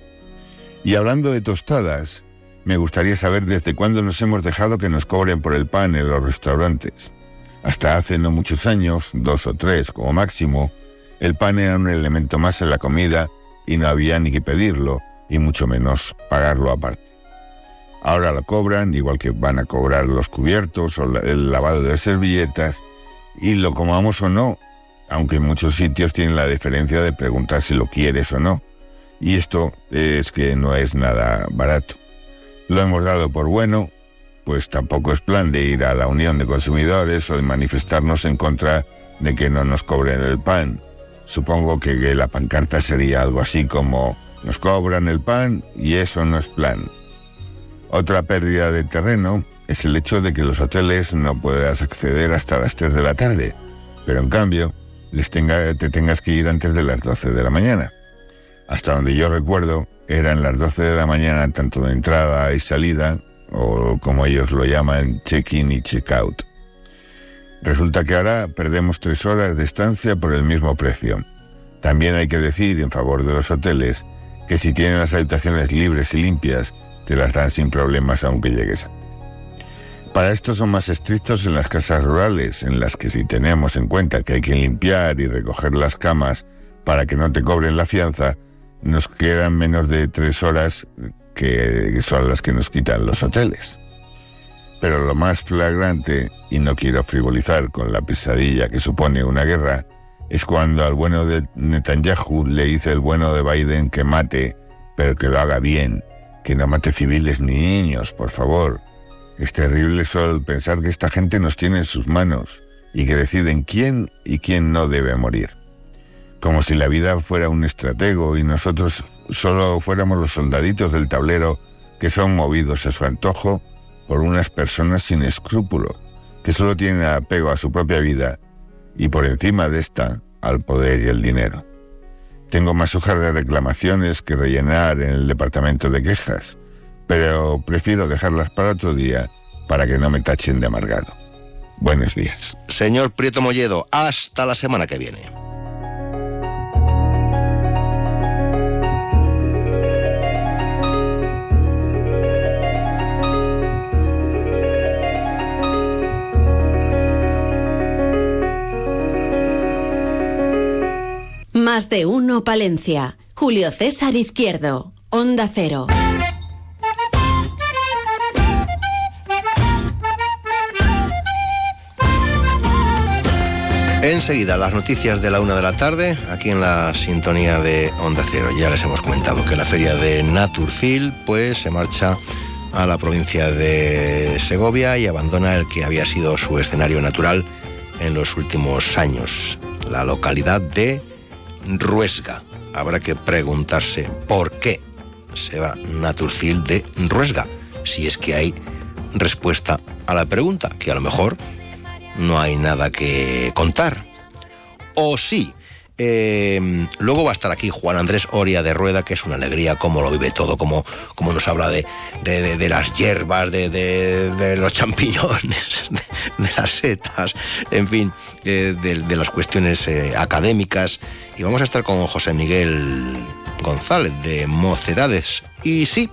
Y hablando de tostadas, me gustaría saber desde cuándo nos hemos dejado que nos cobren por el pan en los restaurantes. Hasta hace no muchos años, dos o tres como máximo, el pan era un elemento más en la comida y no había ni que pedirlo, y mucho menos pagarlo aparte. Ahora lo cobran, igual que van a cobrar los cubiertos o el lavado de servilletas, y lo comamos o no, aunque en muchos sitios tienen la diferencia de preguntar si lo quieres o no. Y esto es que no es nada barato. Lo hemos dado por bueno, pues tampoco es plan de ir a la Unión de Consumidores o de manifestarnos en contra de que no nos cobren el pan. Supongo que, la pancarta sería algo así como nos cobran el pan y eso no es plan. Otra pérdida de terreno es el hecho de que los hoteles no puedas acceder hasta las 3 de la tarde, pero en cambio les tenga, te tengas que ir antes de las 12 de la mañana. Hasta donde yo recuerdo, eran las 12 de la mañana tanto de entrada y salida, o como ellos lo llaman, check-in y check-out. Resulta que ahora perdemos tres horas de estancia por el mismo precio. También hay que decir en favor de los hoteles que si tienen las habitaciones libres y limpias, te las dan sin problemas aunque llegues antes. Para esto son más estrictos en las casas rurales, en las que si tenemos en cuenta que hay que limpiar y recoger las camas para que no te cobren la fianza, nos quedan menos de tres horas que son las que nos quitan los hoteles. Pero lo más flagrante, y no quiero frivolizar con la pesadilla que supone una guerra, es cuando al bueno de Netanyahu le dice el bueno de Biden que mate, pero que lo haga bien, que no mate civiles ni niños, por favor. Es terrible solo pensar que esta gente nos tiene en sus manos y que deciden quién y quién no debe morir. Como si la vida fuera un estratego y nosotros solo fuéramos los soldaditos del tablero que son movidos a su antojo por unas personas sin escrúpulo, que solo tienen apego a su propia vida y por encima de esta al poder y el dinero. Tengo más hojas de reclamaciones que rellenar en el departamento de quejas, pero prefiero dejarlas para otro día para que no me tachen de amargado. Buenos días. Señor Prieto Molledo, hasta la semana que viene. Más de uno Palencia. Julio César Izquierdo. Onda Cero. Enseguida, las noticias de la una de la tarde, aquí en la sintonía de Onda Cero. Ya les hemos comentado que la feria de Naturfil pues, se marcha a la provincia de Segovia y abandona el que había sido su escenario natural en los últimos años, la localidad de Ruesga. Habrá que preguntarse por qué se va Naturfil de Ruesga, si es que hay respuesta a la pregunta, que a lo mejor no hay nada que contar. O sí. Eh, luego va a estar aquí Juan Andrés Oria de Rueda, que es una alegría cómo lo vive todo, cómo, nos habla de, de, las hierbas, de, los champiñones, de, las setas, en fin, eh, de, las cuestiones eh, académicas. Y vamos a estar con José Miguel González de Mocedades. Y sí,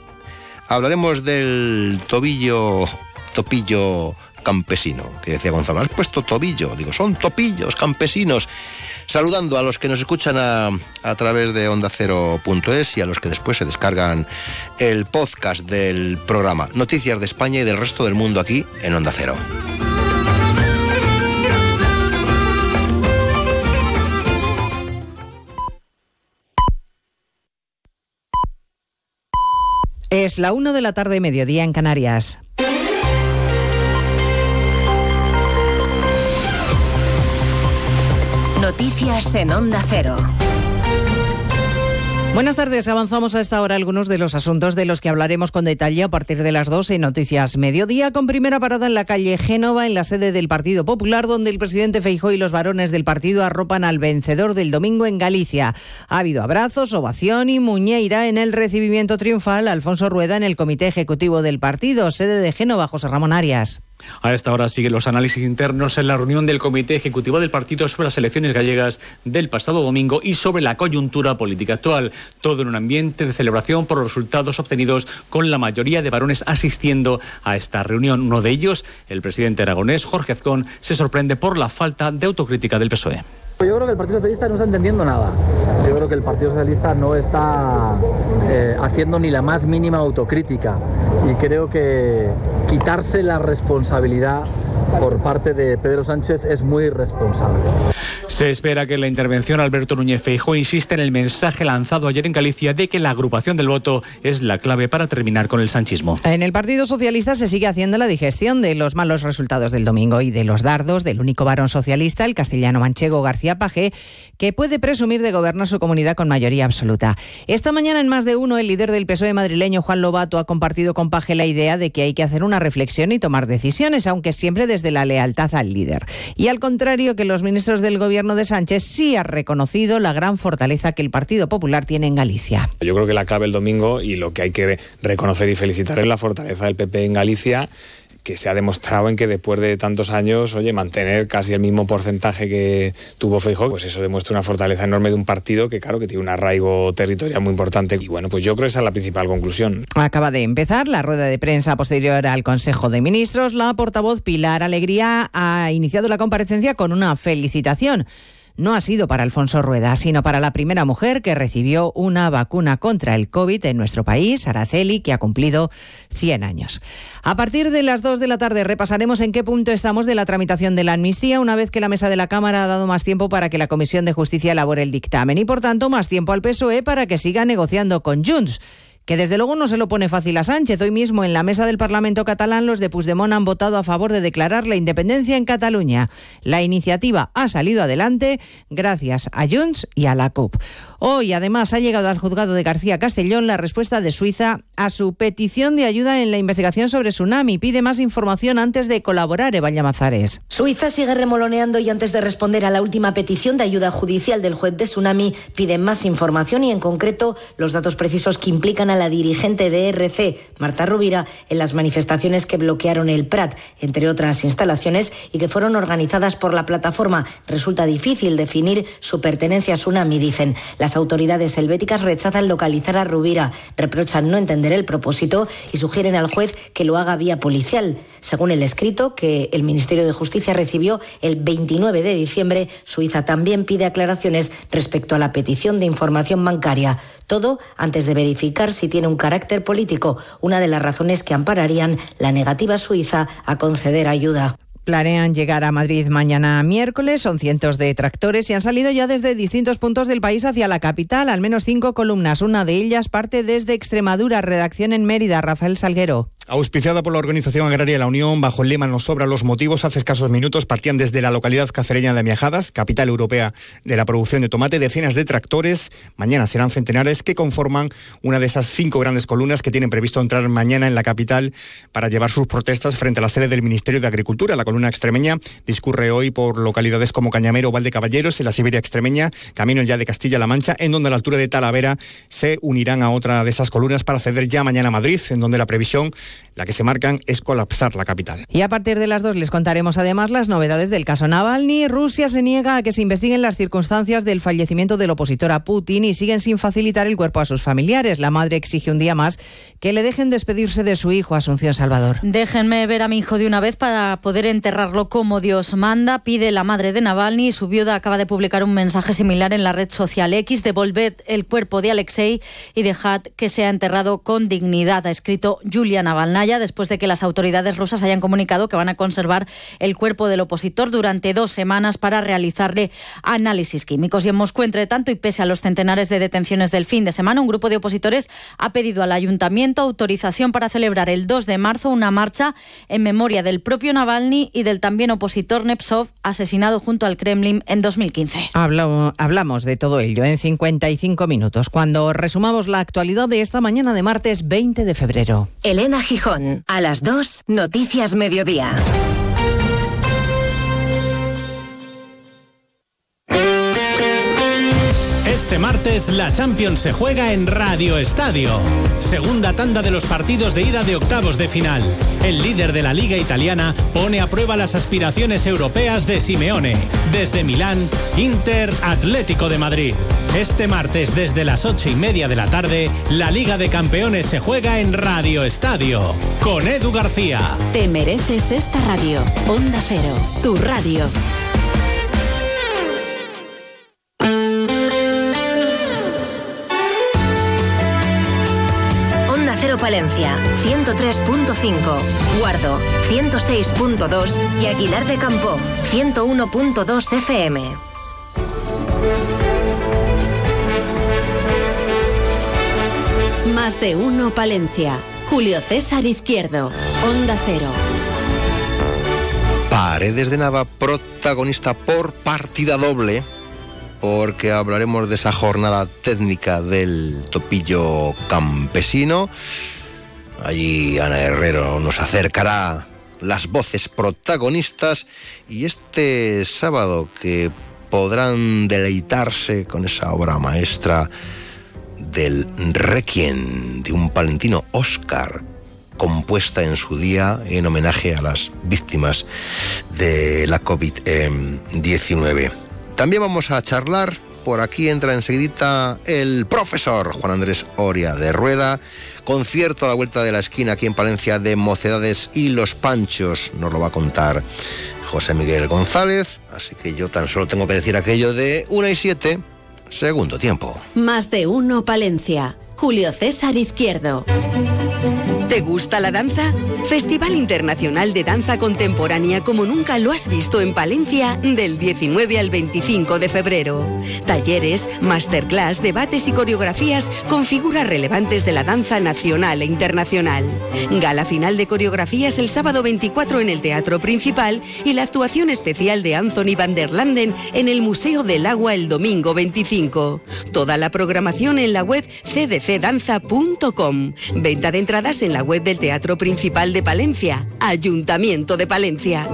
hablaremos del tobillo, topillo campesino, que decía Gonzalo, has puesto tobillo, digo, son topillos campesinos. Saludando a los que nos escuchan a, través de ondacero.es y a los que después se descargan el podcast del programa Noticias de España y del resto del mundo aquí en Onda Cero. Es la una de la tarde, mediodía en Canarias. Noticias en Onda Cero. Buenas tardes. Avanzamos a esta hora algunos de los asuntos de los que hablaremos con detalle a partir de las 12 en Noticias Mediodía, con primera parada en la calle Génova, en la sede del Partido Popular, donde el presidente Feijó y los varones del partido arropan al vencedor del domingo en Galicia. Ha habido abrazos, ovación y muñeira en el recibimiento triunfal Alfonso Rueda en el Comité Ejecutivo del partido, sede de Génova, José Ramón Arias. A esta hora siguen los análisis internos en la reunión del Comité Ejecutivo del Partido sobre las elecciones gallegas del pasado domingo y sobre la coyuntura política actual. Todo en un ambiente de celebración por los resultados obtenidos con la mayoría de varones asistiendo a esta reunión. Uno de ellos, el presidente aragonés, Jorge Azcón, se sorprende por la falta de autocrítica del PSOE. Yo creo que el Partido Socialista no está entendiendo nada. Yo creo que el Partido Socialista no está eh, haciendo ni la más mínima autocrítica. Y creo que quitarse la responsabilidad por parte de Pedro Sánchez es muy irresponsable. Se espera que la intervención Alberto Núñez Feijóo insiste en el mensaje lanzado ayer en Galicia de que la agrupación del voto es la clave para terminar con el sanchismo. En el Partido Socialista se sigue haciendo la digestión de los malos resultados del domingo y de los dardos del único varón socialista, el castellano manchego García Paje, que puede presumir de gobernar su comunidad con mayoría absoluta. Esta mañana en más de uno el líder del PSOE madrileño Juan Lobato ha compartido con Paje la idea de que hay que hacer una reflexión y tomar decisiones, aunque siempre de de la lealtad al líder. Y al contrario que los ministros del gobierno de Sánchez sí ha reconocido la gran fortaleza que el Partido Popular tiene en Galicia. Yo creo que la clave el domingo y lo que hay que reconocer y felicitar es la fortaleza del PP en Galicia que se ha demostrado en que después de tantos años, oye, mantener casi el mismo porcentaje que tuvo Feijóo, pues eso demuestra una fortaleza enorme de un partido que, claro, que tiene un arraigo territorial muy importante. Y bueno, pues yo creo que esa es la principal conclusión. Acaba de empezar la rueda de prensa posterior al Consejo de Ministros. La portavoz Pilar Alegría ha iniciado la comparecencia con una felicitación no ha sido para Alfonso Rueda, sino para la primera mujer que recibió una vacuna contra el COVID en nuestro país, Araceli, que ha cumplido 100 años. A partir de las 2 de la tarde repasaremos en qué punto estamos de la tramitación de la amnistía, una vez que la mesa de la Cámara ha dado más tiempo para que la Comisión de Justicia elabore el dictamen y, por tanto, más tiempo al PSOE para que siga negociando con Junts que desde luego no se lo pone fácil a Sánchez. Hoy mismo en la mesa del Parlamento catalán los de Puigdemont han votado a favor de declarar la independencia en Cataluña. La iniciativa ha salido adelante gracias a Junts y a la CUP. Hoy además ha llegado al juzgado de García Castellón la respuesta de Suiza a su petición de ayuda en la investigación sobre tsunami. Pide más información antes de colaborar, Eva Llamazares. Suiza sigue remoloneando y antes de responder a la última petición de ayuda judicial del juez de tsunami pide más información y en concreto los datos precisos que implican a la dirigente de RC, Marta Rubira, en las manifestaciones que bloquearon el Prat, entre otras instalaciones, y que fueron organizadas por la plataforma. Resulta difícil definir su pertenencia a Tsunami, dicen. Las autoridades helvéticas rechazan localizar a Rubira, reprochan no entender el propósito y sugieren al juez que lo haga vía policial. Según el escrito que el Ministerio de Justicia recibió el 29 de diciembre, Suiza también pide aclaraciones respecto a la petición de información bancaria. Todo antes de verificar si tiene un carácter político, una de las razones que ampararían la negativa suiza a conceder ayuda. Planean llegar a Madrid mañana miércoles, son cientos de tractores y han salido ya desde distintos puntos del país hacia la capital, al menos cinco columnas. Una de ellas parte desde Extremadura, redacción en Mérida, Rafael Salguero. Auspiciada por la Organización Agraria La Unión, bajo el lema Nos sobra los motivos, hace escasos minutos partían desde la localidad cacereña de Miajadas, capital europea de la producción de tomate, decenas de tractores, mañana serán centenares, que conforman una de esas cinco grandes columnas que tienen previsto entrar mañana en la capital para llevar sus protestas frente a la sede del Ministerio de Agricultura. La columna extremeña discurre hoy por localidades como Cañamero o Valdecaballeros, en la Siberia extremeña, camino ya de Castilla-La Mancha, en donde a la altura de Talavera se unirán a otra de esas columnas para ceder ya mañana a Madrid, en donde la previsión la que se marcan es colapsar la capital. Y a partir de las dos les contaremos además las novedades del caso Navalny. Rusia se niega a que se investiguen las circunstancias del fallecimiento del opositor a Putin y siguen sin facilitar el cuerpo a sus familiares. La madre exige un día más que le dejen despedirse de su hijo, Asunción Salvador. Déjenme ver a mi hijo de una vez para poder enterrarlo como Dios manda, pide la madre de Navalny. Su viuda acaba de publicar un mensaje similar en la red social X. Devolved el cuerpo de Alexei y dejad que sea enterrado con dignidad, ha escrito Julia Navalnaya después de que las autoridades rusas hayan comunicado que van a conservar el cuerpo del opositor durante dos semanas para realizarle análisis químicos. Y en Moscú, entre tanto, y pese a los centenares de detenciones del fin de semana, un grupo de opositores ha pedido al ayuntamiento autorización para celebrar el 2 de marzo una marcha en memoria del propio Navalny y del también opositor Nepsov, asesinado junto al Kremlin en 2015. hablamos de todo ello en 55 minutos, cuando resumamos la actualidad de esta mañana de martes 20 de febrero. Elena Gijón, a las 2, Noticias Mediodía. Martes la Champions se juega en Radio Estadio. Segunda tanda de los partidos de ida de octavos de final. El líder de la liga italiana pone a prueba las aspiraciones europeas de Simeone. Desde Milán, Inter Atlético de Madrid. Este martes desde las ocho y media de la tarde, la Liga de Campeones se juega en Radio Estadio. Con Edu García. Te mereces esta radio. Onda Cero, tu radio. Palencia, 103.5, Guardo, 106.2 y Aguilar de Campo, 101.2 FM. Más de uno Palencia. Julio César Izquierdo, Onda Cero. Paredes de Nava, protagonista por partida doble porque hablaremos de esa jornada técnica del topillo campesino. Allí Ana Herrero nos acercará las voces protagonistas y este sábado que podrán deleitarse con esa obra maestra del Requiem de un palentino Oscar compuesta en su día en homenaje a las víctimas de la COVID-19. También vamos a charlar, por aquí entra enseguidita el profesor Juan Andrés Oria de Rueda, concierto a la vuelta de la esquina aquí en Palencia de Mocedades y Los Panchos, nos lo va a contar José Miguel González, así que yo tan solo tengo que decir aquello de 1 y 7, segundo tiempo. Más de uno Palencia. Julio César Izquierdo. ¿Te gusta la danza? Festival Internacional de Danza Contemporánea como nunca lo has visto en Palencia del 19 al 25 de febrero. Talleres, masterclass, debates y coreografías con figuras relevantes de la danza nacional e internacional. Gala final de coreografías el sábado 24 en el Teatro Principal y la actuación especial de Anthony van der Landen en el Museo del Agua el domingo 25. Toda la programación en la web cdc cdanza.com. Venta de entradas en la web del Teatro Principal de Palencia. Ayuntamiento de Palencia.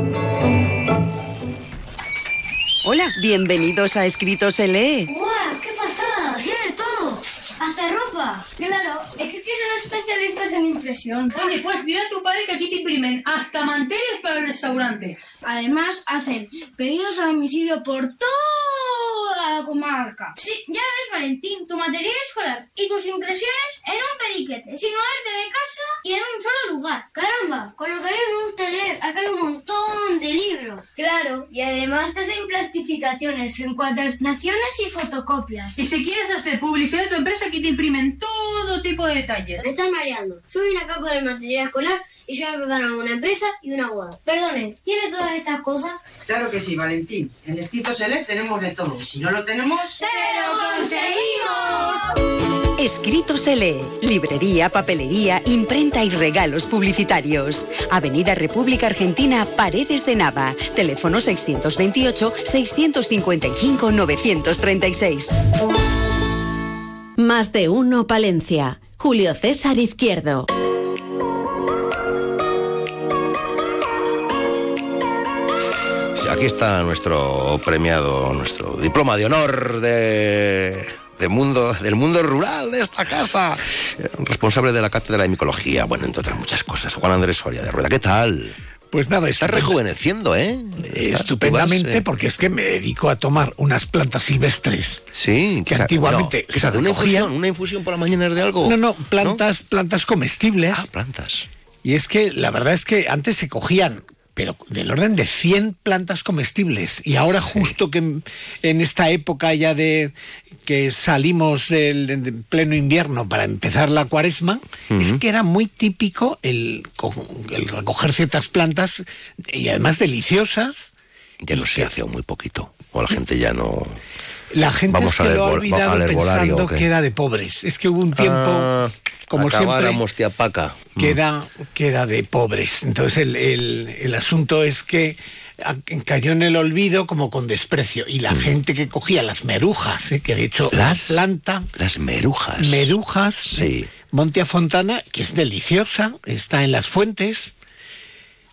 Hola, bienvenidos a Escritos Se Lee. ¡Guau! ¡Qué pasada! ¡Tiene todo! ¡Hasta ropa! Claro, es que aquí son especialistas en impresión. Oye, pues dile a tu padre que aquí te imprimen hasta manteles para el restaurante. Además, hacen pedidos a domicilio por toda la comarca. Sí, ya ves, Valentín, tu material escolar y tus impresiones en un periquete, sin moverte de casa y en un solo lugar. Caramba, con lo que a mí me gusta leer, acá hay un montón de libros. Claro, y además te hacen plastificaciones, encuadernaciones y fotocopias. Y si quieres hacer publicidad de tu empresa, aquí te imprimen todo tipo de detalles. Me estás mareando. Yo vine acá con el material escolar y yo me preparo una empresa y una boda. Perdone, ¿tiene todas estas cosas? Claro que sí, Valentín. En Escrito Select tenemos de todo. Si no lo tenemos... ¡Te lo conseguimos! Escrito se lee. Librería, papelería, imprenta y regalos publicitarios. Avenida República Argentina, Paredes de Nava. Teléfono 628-655-936. Más de uno Palencia. Julio César Izquierdo. Sí, aquí está nuestro premiado, nuestro diploma de honor de, de mundo, del mundo rural de esta casa. Responsable de la cátedra de micología, bueno, entre otras muchas cosas. Juan Andrés Soria de Rueda, ¿qué tal? Pues nada, estupenda- rejuveneciendo, ¿eh? Estupendamente, vas, eh, porque es que me dedico a tomar unas plantas silvestres. Sí, que o sea, antiguamente. no, ¿qué se? ¿Una infusión? ¿Una infusión por la mañana de algo? No, no, plantas, plantas comestibles. Ah, plantas. Y es que la verdad es que antes se cogían, pero del orden de 100 plantas comestibles. Y ahora justo que en, en esta época ya de que salimos del, de pleno invierno para empezar la cuaresma, es que era muy típico el, co- el recoger ciertas plantas y además deliciosas. Ya no se hace muy poquito. O la gente ya no... La gente Vamos es que lo ha olvidado pensando que era de pobres. Es que hubo un tiempo, Ah, como siempre, acabáramos de apaca. que era, que era de pobres. Entonces el, el- el asunto es que cayó en el olvido como con desprecio. Y la gente que cogía las merujas, ¿eh? que de hecho Mm. Las- la planta... Las merujas. Merujas, Sí. Montia Fontana, que es deliciosa, está en las fuentes.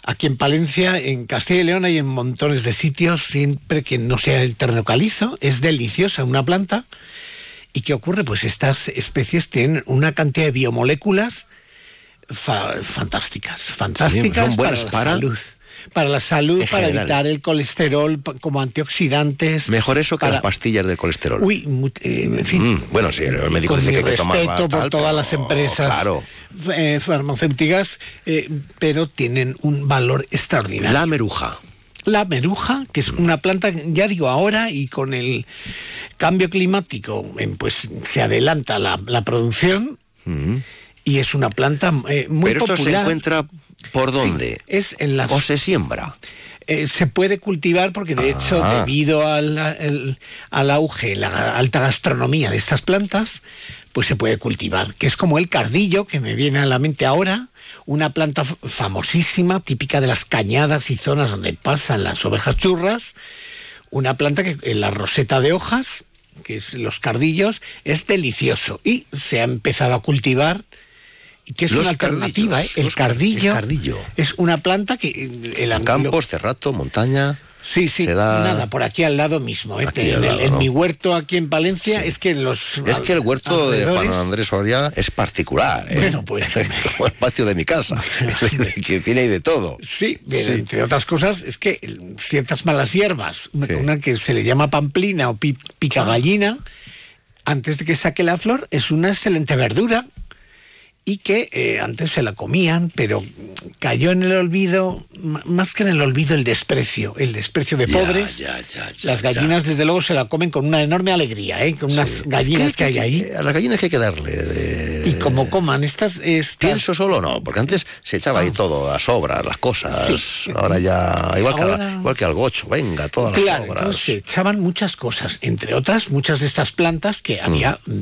Aquí en Palencia, en Castilla y León hay en montones de sitios, siempre que no sea el terreno calizo, es deliciosa una planta. ¿Y qué ocurre? Pues estas especies tienen una cantidad de biomoléculas fa- fantásticas, fantásticas son buenas para, para- la salud. Para la salud, En para general. evitar el colesterol, como antioxidantes. Mejor eso que para- las pastillas del colesterol. Uy, eh, en fin. Mm, bueno, sí, el médico con dice mi que hay que tomarla respeto por tal, todas pero- las empresas Claro. eh, farmacéuticas, eh, pero tienen un valor extraordinario. La meruja. La meruja, que es una planta, ya digo ahora, y con el cambio climático, pues se adelanta la, la producción y es una planta eh, muy Mm. Pero esto se encuentra por dónde? es en. ¿O se siembra? Eh, se puede cultivar porque de hecho Ah. debido al, al- al auge, la alta gastronomía de estas plantas, pues se puede cultivar, que es como el cardillo que me viene a la mente ahora, una planta famosísima, típica de las cañadas y zonas donde pasan las ovejas churras, una planta que en la roseta de hojas, que es los cardillos, es delicioso y se ha empezado a cultivar que es Los una alternativa, ¿eh? el cardillo, el cardillo. es una planta que eh, el En campos, cerrato, montaña. Sí, sí, da... nada, por aquí al lado mismo. ¿eh? En, al el- lado, en ¿no? mi huerto aquí en Palencia es que en los Es que el huerto de Juan Andrés Soria es particular. ¿eh? Bueno, pues- Como el patio de mi casa, que tiene ahí de todo. Sí, bien, Sí. entre otras cosas, es que ciertas malas hierbas, una, una que se le llama pamplina o pi- picagallina, antes de que saque la flor, es una excelente verdura y que eh, antes se la comían, pero cayó en el olvido, más que en el olvido, el desprecio, el desprecio de Ya, pobres. ya, ya, ya, Las gallinas, desde luego, se la comen con una enorme alegría, ¿eh? con unas gallinas que hay ahí. A las gallinas que hay que darle. de- Y como coman estas, estas Pienso solo no, porque antes se echaba ahí todo a sobras, las cosas. Sí. Ahora ya, igual, Que, igual que al gocho, venga, todas las entonces se echaban muchas cosas, entre otras muchas de estas plantas que había. Mm.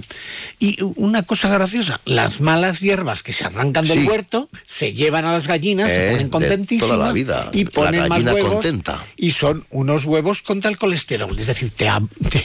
Y una cosa graciosa, las malas hierbas que se arrancan del Sí. huerto se llevan a las gallinas, Eh, se de ponen contentísimas toda la vida, y la ponen más gallina huevos contenta. y son unos huevos contra el colesterol, es decir, te, te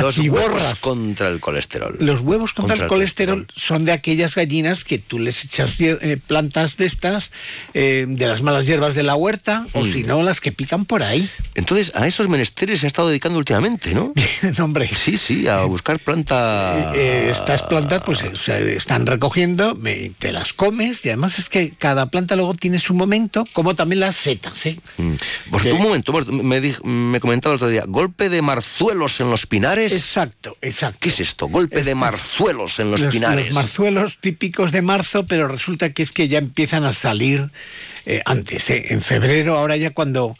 Los huevos contra el colesterol. Los huevos contra, el colesterol, son de aquellas gallinas que tú les echas hier- eh, plantas de estas, eh, de las malas hierbas de la huerta, o Mm. si no, las que pican por ahí. Entonces, a esos menesteres se ha estado dedicando últimamente, ¿no? hombre. Sí, sí, a buscar planta. Eh, estas plantas pues eh, se están recogiendo, me- te las comes y además es que cada planta luego tiene su momento, como también las setas. ¿eh? Mm. Pues, momento, un momento, me, di- me comentaba el otro día, golpe de marzuelos en los pinares. Pinares. Exacto, exacto. ¿Qué es esto? Golpe de marzuelos en los, los, pinares. Los marzuelos típicos de marzo, pero resulta que es que ya empiezan a salir eh, antes, eh, en febrero, ahora ya cuando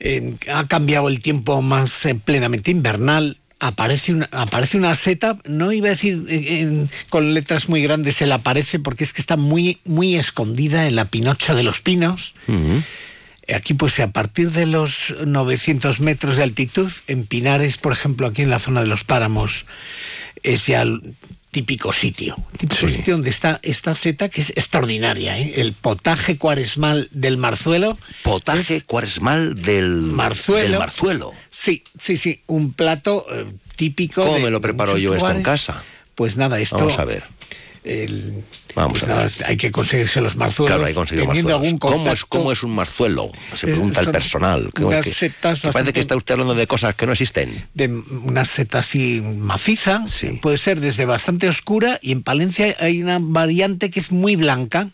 eh, ha cambiado el tiempo más plenamente invernal, aparece una, aparece una seta, no iba a decir en- con letras muy grandes el aparece, porque es que está muy, muy escondida en la pinocha de los pinos. Aquí, pues a partir de los 900 metros de altitud, en Pinares, por ejemplo, aquí en la zona de los páramos, es ya el típico sitio. Típico sitio donde está esta seta que es extraordinaria. ¿eh? El potaje cuaresmal del marzuelo. Potaje cuaresmal del marzuelo. del marzuelo. Sí, sí, sí. Un plato eh, típico. ¿Cómo de me lo preparo yo esto en casa? Pues nada, esto. Vamos a ver. El- Vamos pues a ver. hay que conseguirse los marzuelos. Claro, hay que conseguir marzuelos. algún ¿Cómo es, ¿Cómo es un marzuelo? Se pregunta el son personal. ¿Cómo es unas que- setas que parece que está usted hablando de cosas que no existen. de una seta así maciza, puede ser desde bastante oscura y en Palencia hay una variante que es muy blanca,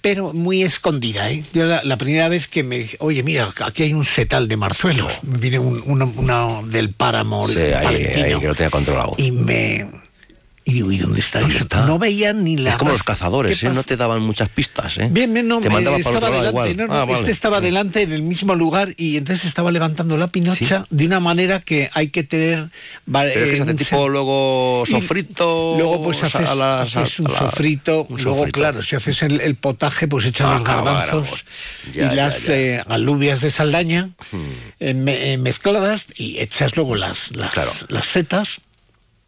pero muy escondida. ¿eh? Yo la, la primera vez que me dije, oye, mira, aquí hay un setal de marzuelos, viene un- del páramo Sí, ahí, ahí que lo controlado. y me... Y digo, ¿y dónde está eso? No veía ni la... Es como los cazadores, ¿Qué ¿eh? No te daban muchas pistas, ¿eh? Bien, bien, no, te eh, mandaban para otro lado igual. no, no, Ah, vale. Este estaba delante en el mismo lugar y entonces estaba levantando la pinocha de una manera que hay que tener... Pero es que se eh, hace tipo luego sofrito. Luego pues haces, a las- haces un a la- sofrito, un luego sofrito. claro, si haces el, el potaje pues echas Ah, los garbanzos. Ya, y ya, las ya. eh, alubias de Saldaña Hmm. eh, me- mezcladas y echas luego las, las, las setas.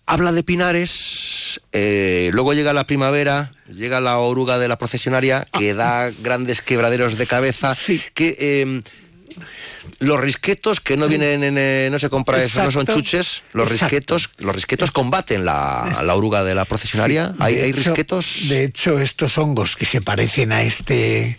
Habla de pinares, eh, luego llega la primavera, llega la oruga de la procesionaria Ah. que da grandes quebraderos de cabeza, que eh, los risquetos que no vienen en, eh, no se compra eso, no son Exacto. chuches, los Exacto. risquetos, los risquetos combaten la, la oruga de la procesionaria, Sí, hay, de hay hecho- risquetos, De hecho, estos hongos que se parecen a este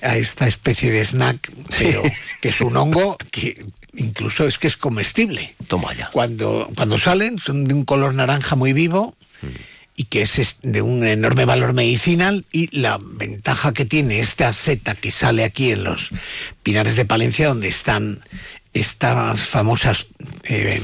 a esta especie de snack, pero que es un hongo que incluso es que es comestible. Toma ya. Cuando, cuando salen son de un color naranja muy vivo y que es es de un enorme valor medicinal y la ventaja que tiene esta seta que sale aquí en los pinares de Palencia donde están estas famosas eh,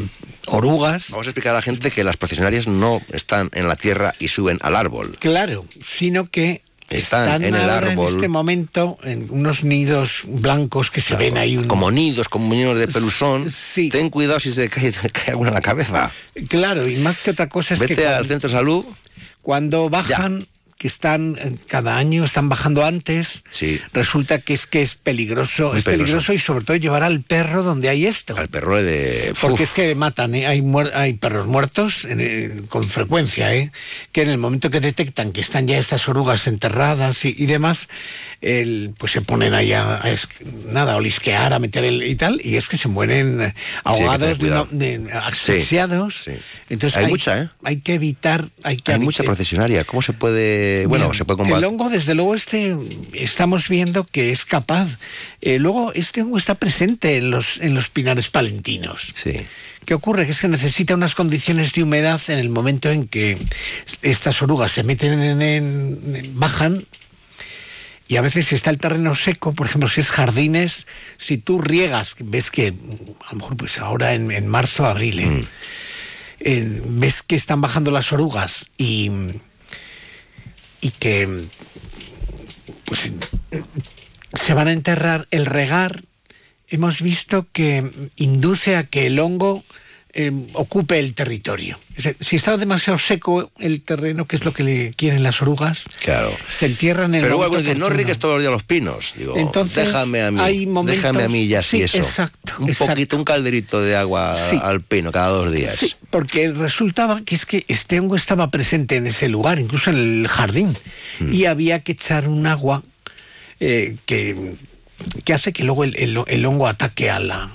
orugas. Vamos a explicar a la gente que las procesionarias no están en la tierra y suben al árbol. Claro, sino que Están en el árbol. en este momento en unos nidos blancos que se ven ahí un- Como nidos, como nidos de pelusón. Ten cuidado si se cae, cae alguna en la cabeza. Claro, y más que otra cosa es Vete que al cuando, centro de salud. cuando bajan, que están eh, cada año, están bajando antes, Sí. resulta que es que es peligroso, Muy es peligroso. peligroso y sobre todo llevar al perro donde hay esto. Al perro de. Porque Uf. es que matan, ¿eh? hay, muer- hay perros muertos en- eh, con frecuencia, ¿eh? que en el momento que detectan que están ya estas orugas enterradas y, y demás, el- pues se ponen ahí a, a es- nada, a olisquear, a meter el y tal, y es que se mueren eh, ahogados, tener de de- asfixiados. Entonces Hay mucha, ¿eh? Hay que evitar, hay que Hay evi- mucha procesionaria. ¿Cómo se puede.? Bueno, Bien, se puede combatir. El hongo, desde luego, este estamos viendo que es capaz. Eh, luego, este hongo está presente en los, en los pinares palentinos. Sí. ¿Qué ocurre? Que es que necesita unas condiciones de humedad en el momento en que estas orugas se meten en, en- en- bajan. Y a veces si está el terreno seco, por ejemplo, si es jardines, si tú riegas, ves que a lo mejor pues ahora en, en marzo, abril, ¿eh? Mm. Eh, ves que están bajando las orugas y, y que pues se van a enterrar el regar. Hemos visto que induce a que el hongo eh, ocupe el territorio. Es decir, si está demasiado seco el terreno, que es lo que le quieren las orugas, Claro. se entierran en el Pero luego dice, no riegues todos los días los pinos. Digo, Entonces, déjame a mí. hay momentos- déjame a mí ya sí, sí, eso. exacto, un exacto. poquito, un calderito de agua Sí. al pino cada dos días. Sí, porque resultaba que es que este hongo estaba presente en ese lugar, incluso en el jardín, Hmm. y había que echar un agua eh, que, que hace que luego el, el- el hongo ataque a la...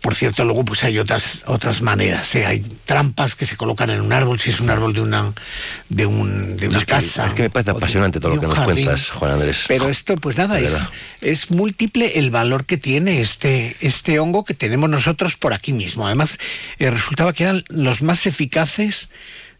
Por cierto, luego pues hay otras otras maneras. ¿eh? Hay trampas que se colocan en un árbol, si es un árbol de una de un de una Es que- casa. es que me parece de- apasionante todo lo que nos jardín. cuentas, Juan Andrés. Pero esto, pues nada, es, es múltiple el valor que tiene este, este hongo que tenemos nosotros por aquí mismo. Además, eh, resultaba que eran los más eficaces,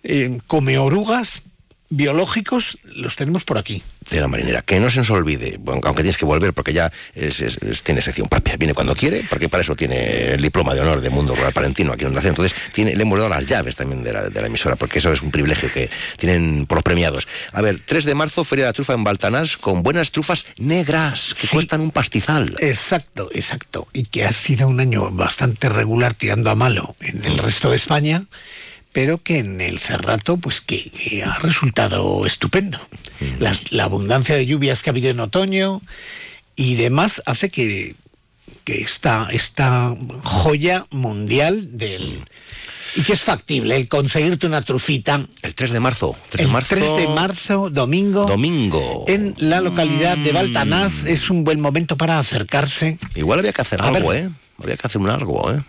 eh, come orugas biológicos los tenemos por aquí. De la marinera, que no se nos olvide, bueno, aunque tienes que volver porque ya es, es- es- tiene sección propia, viene cuando quiere, porque para eso tiene el diploma de honor de Mundo Rural Palentino aquí en Onda. Entonces tiene, le hemos dado las llaves también de la, de la emisora, porque eso es un privilegio que tienen por los premiados. A ver, 3 de marzo, Feria de la Trufa en Baltanás, con buenas trufas negras, que cuestan un pastizal. Exacto, exacto. Y que ha sido un año bastante regular tirando a malo en el resto de España, pero que en el Cerrato, pues que, que ha resultado estupendo. Las- la abundancia de lluvias que ha habido en otoño y demás hace que, que esta, esta joya mundial del... Y que es factible el conseguirte una trufita. El 3 de marzo. 3 de el marzo. 3 de marzo, domingo. Domingo. En la localidad de Baltanás es un buen momento para acercarse. Igual había que hacer A algo, ver. ¿eh? Había que hacer un algo, ¿eh?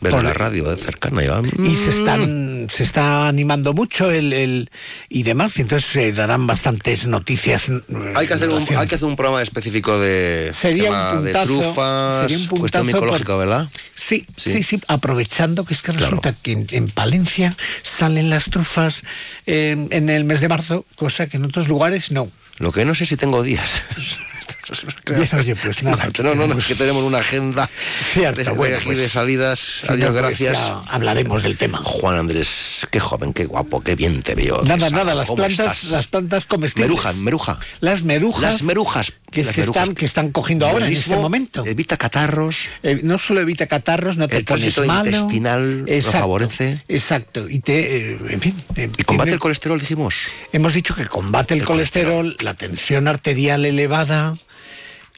Ver Por- la radio, ¿eh? cercana. Y se están se está animando mucho el, el- y demás y entonces se darán bastantes noticias eh, Hay que, hacer un, hay que hacer un programa específico de Sería tema un de puntazo, trufas, sería un puntazo cuestión micológica, por- ¿verdad? Sí, sí, sí, aprovechando que es que resulta que en, en Palencia salen las trufas eh, en el mes de marzo, cosa que en otros lugares no. Lo que no sé si tengo días. Bien, oye, pues nada. No, no, no, es que tenemos una agenda Cierto, de, bueno, pues, de salidas. si Adiós, no, pues gracias. hablaremos del tema. Juan Andrés, qué joven, qué guapo, qué bien te veo. Nada, nada, las ¿cómo plantas, estás? las plantas comestibles. Meruja, meruja. Las merujas. Las merujas. Que, las se merujas. están, que están cogiendo ahora en este momento. Evita catarros. Eh, no solo evita catarros, no te El pones malo. intestinal lo Exacto, favorece. Exacto. Y te, eh, en fin, eh, Y combate tiene- el colesterol, dijimos. Hemos dicho que combate el, El colesterol, la tensión arterial elevada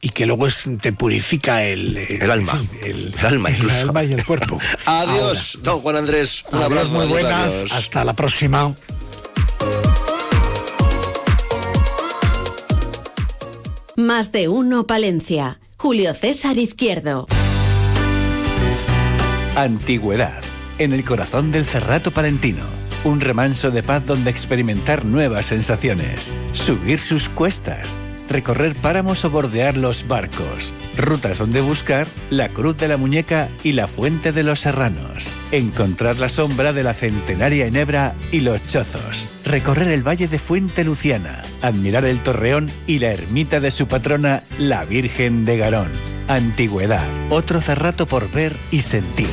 y que luego es- te purifica el, eh, El alma. el, El alma, el incluso. alma y el cuerpo. Adiós, don Juan Andrés. Un Adiós, abrazo. muy buenas. adiós. Hasta la próxima. Más de uno Palencia. Julio César Izquierdo. Antigüedad, en el corazón del Cerrato Palentino. Un remanso de paz donde experimentar nuevas sensaciones, subir sus cuestas, recorrer páramos o bordear los barcos, rutas donde buscar la Cruz de la Muñeca y la Fuente de los Serranos, encontrar la sombra de la centenaria Enebra y los Chozos, recorrer el valle de Fuente Luciana, admirar el Torreón y la ermita de su patrona, la Virgen de Garón. Antigüedad, otro cerrato por ver y sentir.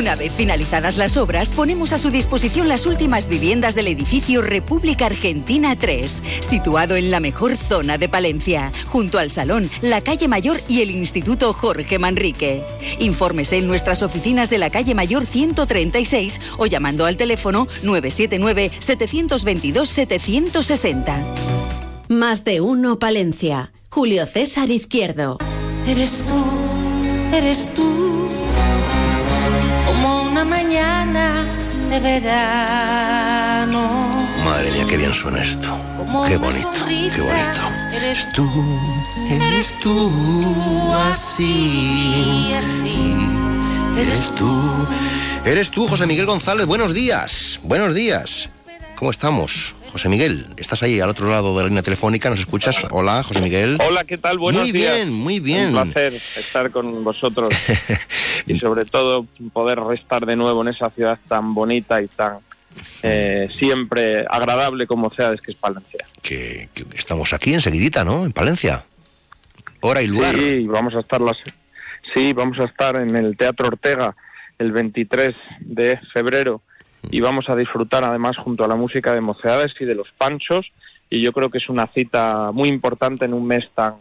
Una vez finalizadas las obras, ponemos a su disposición las últimas viviendas del edificio República Argentina 3, situado en la mejor zona de Palencia, junto al Salón, la Calle Mayor y el Instituto Jorge Manrique. Infórmese en nuestras oficinas de la Calle Mayor 136 o llamando al teléfono 979-722-760. Más de uno Palencia. Julio César Izquierdo. Eres tú, eres tú, de verano. Madre mía, qué bien suena esto. Qué bonito, qué bonito. Eres tú, eres tú, así, así. Eres tú. Eres tú, José Miguel González. Buenos días. Buenos días. ¿Cómo estamos? José Miguel, estás ahí al otro lado de la línea telefónica, ¿nos escuchas? Hola, José Miguel. Hola, ¿qué tal? Buenos Muy días. bien, muy bien. Un placer estar con vosotros y sobre todo poder estar de nuevo en esa ciudad tan bonita y tan eh, siempre agradable como Ceades, que es Palencia. Que, que estamos aquí enseguidita, ¿no? En Palencia. Hora y lugar. Sí, vamos a estar las, sí, vamos a estar en el Teatro Ortega el 23 de febrero y vamos a disfrutar además junto a la música de Mocedades y de los Panchos y yo creo que es una cita muy importante en un mes tan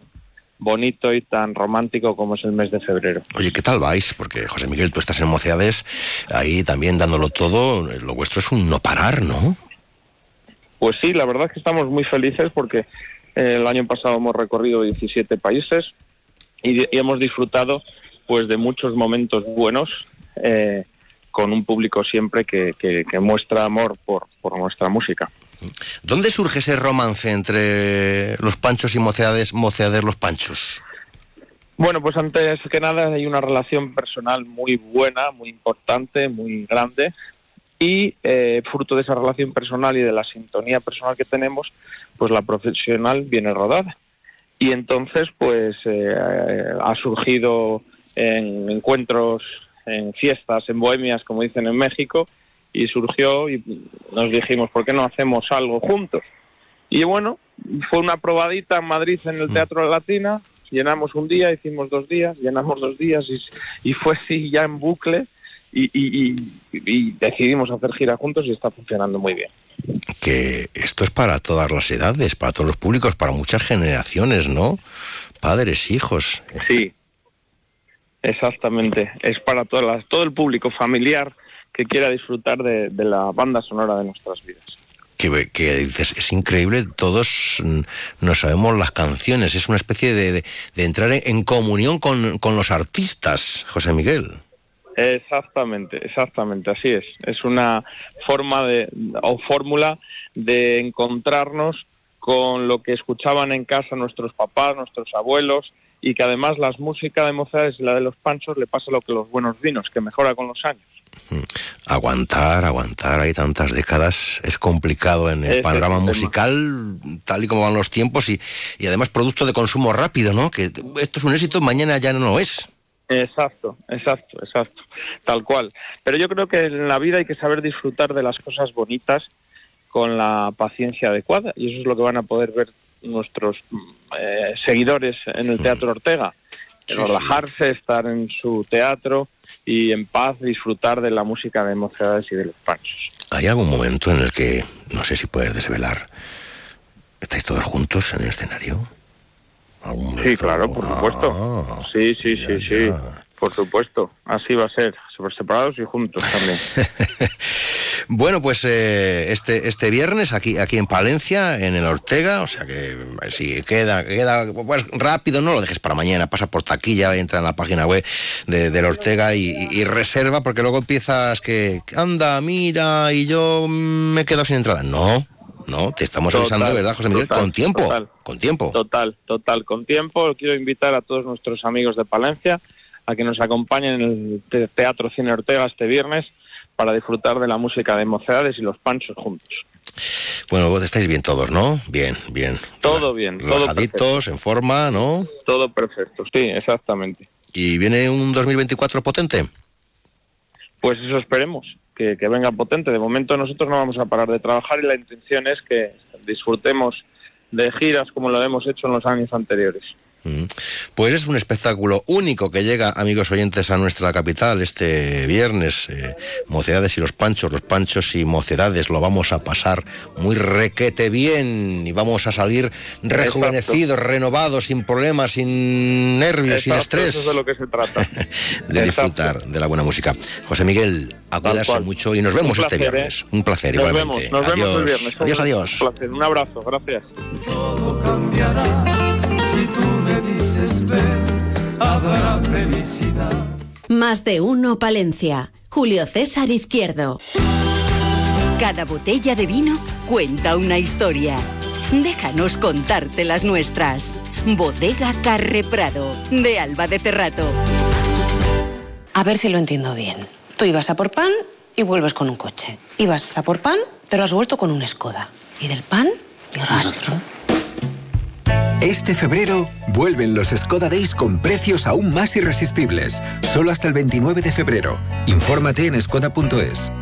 bonito y tan romántico como es el mes de febrero. Oye, ¿qué tal vais? Porque, José Miguel, tú estás en Mocedades, ahí también dándolo todo. Lo vuestro es un no parar, ¿no? Pues sí, la verdad es que estamos muy felices porque eh, el año pasado hemos recorrido 17 países y, y hemos disfrutado pues de muchos momentos buenos eh, con un público siempre que, que- que muestra amor por, por nuestra música. ¿Dónde surge ese romance entre los panchos y Mocedades, Mocedades los panchos? Bueno, pues antes que nada hay una relación personal muy buena, muy importante, muy grande y eh, fruto de esa relación personal y de la sintonía personal que tenemos, pues la profesional viene rodada. Y entonces, pues eh, ha surgido en encuentros en fiestas, en bohemias, como dicen en México, y surgió y nos dijimos, ¿por qué no hacemos algo juntos? Y bueno, fue una probadita en Madrid en el Teatro Latina, llenamos un día, hicimos dos días, llenamos dos días y, y fue así ya en bucle y, y- y- y decidimos hacer gira juntos y está funcionando muy bien. Que esto es para todas las edades, para todos los públicos, para muchas generaciones, ¿no? Padres, hijos. Sí, exactamente. Es para todas las, todo el público familiar que quiera disfrutar de, de la banda sonora de nuestras vidas. Que, que dices, es increíble, todos mm, no sabemos las canciones, es una especie de, de- de entrar en, en comunión con, con los artistas, José Miguel. Exactamente, exactamente, así es. Es una forma de, o fórmula de encontrarnos con lo que escuchaban en casa nuestros papás, nuestros abuelos, y que además las músicas de Mozart y la de los panchos le pasa lo que los buenos vinos, que mejora con los años. Aguantar, aguantar, hay tantas décadas, es complicado en el Ese panorama musical, tal y como van los tiempos, y, y además producto de consumo rápido, ¿no? Que esto es un éxito, mañana ya no lo es. Exacto, exacto, exacto, tal cual. Pero yo creo que en la vida hay que saber disfrutar de las cosas bonitas con la paciencia adecuada y eso es lo que van a poder ver nuestros eh, seguidores en el Teatro Ortega. Sí, Relajarse, estar en su teatro y en paz disfrutar de la música de Mocedades y de los Panchos. ¿Hay algún momento en el que, no sé si puedes desvelar, estáis todos juntos en el escenario? ¿Algún Sí, claro, por supuesto. Sí, sí, sí, sí, por supuesto. Así va a ser, super separados y juntos también. Bueno, pues eh, este este viernes aquí aquí en Palencia, en el Ortega, o sea que si queda queda pues rápido, no lo dejes para mañana, pasa por taquilla, entra en la página web de, del Ortega y, reserva, porque luego empiezas que anda, mira, y yo me quedo sin entrada. No, no, te estamos avisando, Total, ¿verdad, José Miguel? total, con tiempo, total. con tiempo. Total, total, con tiempo. Quiero invitar a todos nuestros amigos de Palencia a que nos acompañen en el Te- Teatro Cine Ortega este viernes para disfrutar de la música de Mocedades y los Panchos juntos. Bueno, vos estáis bien todos, ¿no? Bien, bien. Todo bien, todo Relajaditos, en forma, ¿no? Todo perfecto, sí, exactamente. ¿Y viene un 2024 potente? Pues eso esperemos, que, que venga potente. De momento nosotros no vamos a parar de trabajar y la intención es que disfrutemos de giras como lo hemos hecho en los años anteriores. Mm. Pues es un espectáculo único que llega, amigos oyentes, a nuestra capital este viernes. eh, mocedades y los panchos, los panchos y mocedades. Lo vamos a pasar muy requete bien y vamos a salir rejuvenecidos, renovados, sin problemas, sin nervios, sin estrés. Eso es de lo que se trata. de disfrutar de la buena música. José Miguel, a cuidarse mucho y nos vemos Un este placer, viernes. ¿eh? Un placer, Nos igualmente. vemos, nos vemos el viernes. adiós, Un adiós. placer, Un abrazo, gracias. Si tú felicidad. Más de uno Palencia. Julio César Izquierdo. Cada botella de vino cuenta una historia. Déjanos contarte las nuestras. Bodega Carre Prado, de Alba de Cerrato. A ver si lo entiendo bien. Tú ibas a por pan y vuelves con un coche. Ibas a por pan, pero has vuelto con un Skoda. Y del pan, ni rastro. Este febrero vuelven los Skoda Days con precios aún más irresistibles. Solo hasta el 29 de febrero. Infórmate en skoda.es.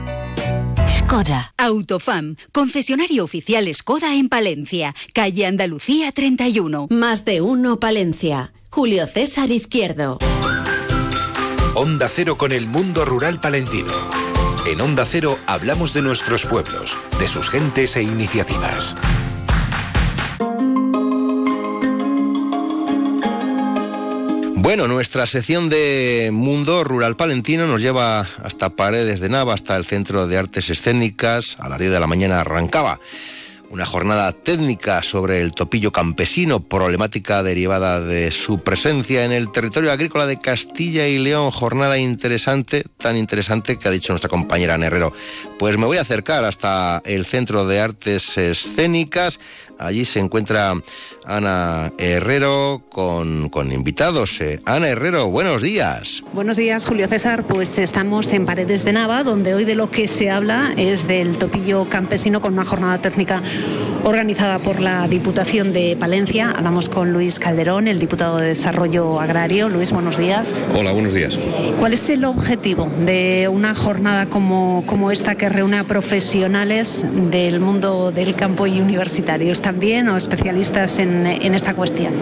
Skoda. Autofam, concesionario oficial Skoda en Palencia, calle Andalucía 31. Más de uno Palencia. Julio César Izquierdo. Onda Cero con el mundo rural palentino. En Onda Cero hablamos de nuestros pueblos, de sus gentes e iniciativas. Bueno, nuestra sección de Mundo Rural Palentino nos lleva hasta Paredes de Nava, hasta el Centro de Artes Escénicas. A las 10 de la mañana arrancaba una jornada técnica sobre el topillo campesino, problemática derivada de su presencia en el territorio agrícola de Castilla y León. Jornada interesante, tan interesante que ha dicho nuestra compañera Herrero. Pues me voy a acercar hasta el Centro de Artes Escénicas Allí se encuentra Ana Herrero con, con invitados. Eh, Ana Herrero, buenos días. Buenos días, Julio César. Pues estamos en Paredes de Nava, donde hoy de lo que se habla es del topillo campesino con una jornada técnica organizada por la Diputación de Palencia. Hablamos con Luis Calderón, el diputado de Desarrollo Agrario. Luis, buenos días. Hola, buenos días. ¿Cuál es el objetivo de una jornada como, como esta que reúne a profesionales del mundo del campo y universitarios también o especialistas en, en esta cuestión?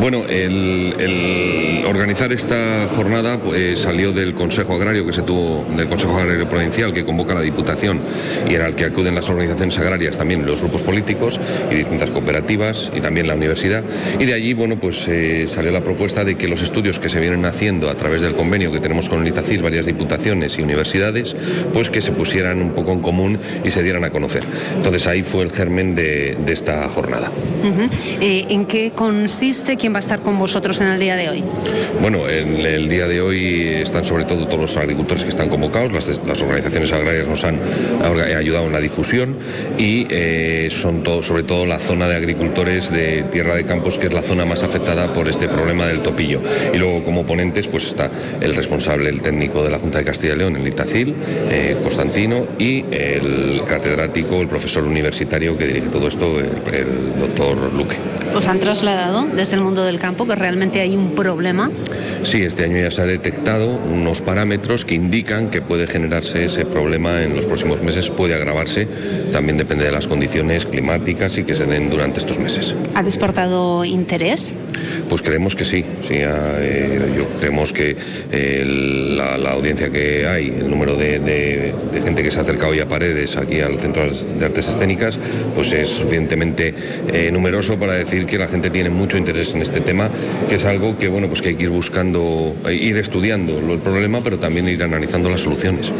Bueno, el, el organizar esta jornada pues, salió del Consejo Agrario que se tuvo, del Consejo Agrario Provincial que convoca la Diputación y era al que acuden las organizaciones agrarias, también los grupos políticos y distintas cooperativas y también la universidad. Y de allí, bueno, pues eh, salió la propuesta de que los estudios que se vienen haciendo a través del convenio que tenemos con el Itacil, varias diputaciones y universidades, pues que se pusieran un poco en común y se dieran a conocer. Entonces ahí fue el germen de, de esta jornada. Eh, ¿En qué consiste? ¿Quién va a estar con vosotros en el día de hoy? Bueno, en el día de hoy están sobre todo todos los agricultores que están convocados, las, las organizaciones agrarias nos han ayudado en la difusión y eh, son todo, sobre todo la zona de agricultores de Tierra de Campos, que es la zona más afectada por este problema del topillo. Y luego como ponentes pues está el responsable, el técnico de la Junta de Castilla y León, el Itacil, eh, Constantino, y el catedrático, el profesor universitario que dirige todo esto, el, el doctor Luque. ¿Os han trasladado desde el mundo del campo que realmente hay un problema? Sí, este año ya se ha detectado unos parámetros que indican que puede generarse ese problema en los próximos meses, puede agravarse, también depende de las condiciones climáticas y que se den durante estos meses. ¿Ha despertado interés? Pues creemos que sí, sí eh, yo creemos que eh, la, la audiencia que hay, el número de, de- de gente que se ha acercado ya a paredes aquí al Centro de Artes Escénicas, pues es suficientemente eh, numeroso para decir que la gente tiene mucho interés en este tema, que es algo que bueno pues que hay que ir buscando, eh, ir estudiando el problema, pero también ir analizando las soluciones.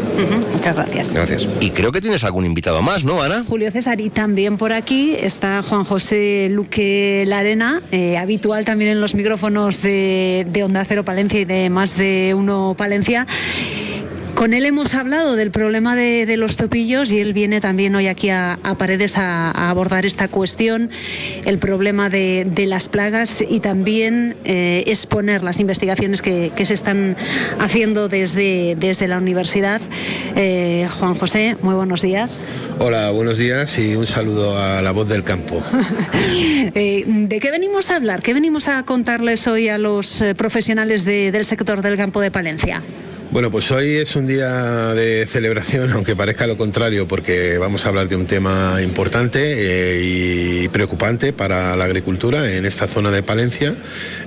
Muchas gracias. Gracias. Y creo que tienes algún invitado más, ¿no, Ana? Julio César, y también por aquí está Juan José Luque Larena, eh, habitual también en los micrófonos de, de Onda Cero Palencia y de Más de Uno Palencia. Con él hemos hablado del problema de, de los topillos y él viene también hoy aquí a, a Paredes a, a abordar esta cuestión, el problema de, de las plagas y también eh, exponer las investigaciones que, que se están haciendo desde, desde la universidad. Eh, Juan José, muy buenos días. Hola, buenos días y un saludo a la voz del campo. Eh, ¿De qué venimos a hablar? ¿Qué venimos a contarles hoy a los profesionales de- del sector del campo de Palencia? Bueno, pues hoy es un día de celebración, aunque parezca lo contrario, porque vamos a hablar de un tema importante eh, y preocupante para la agricultura en esta zona de Palencia,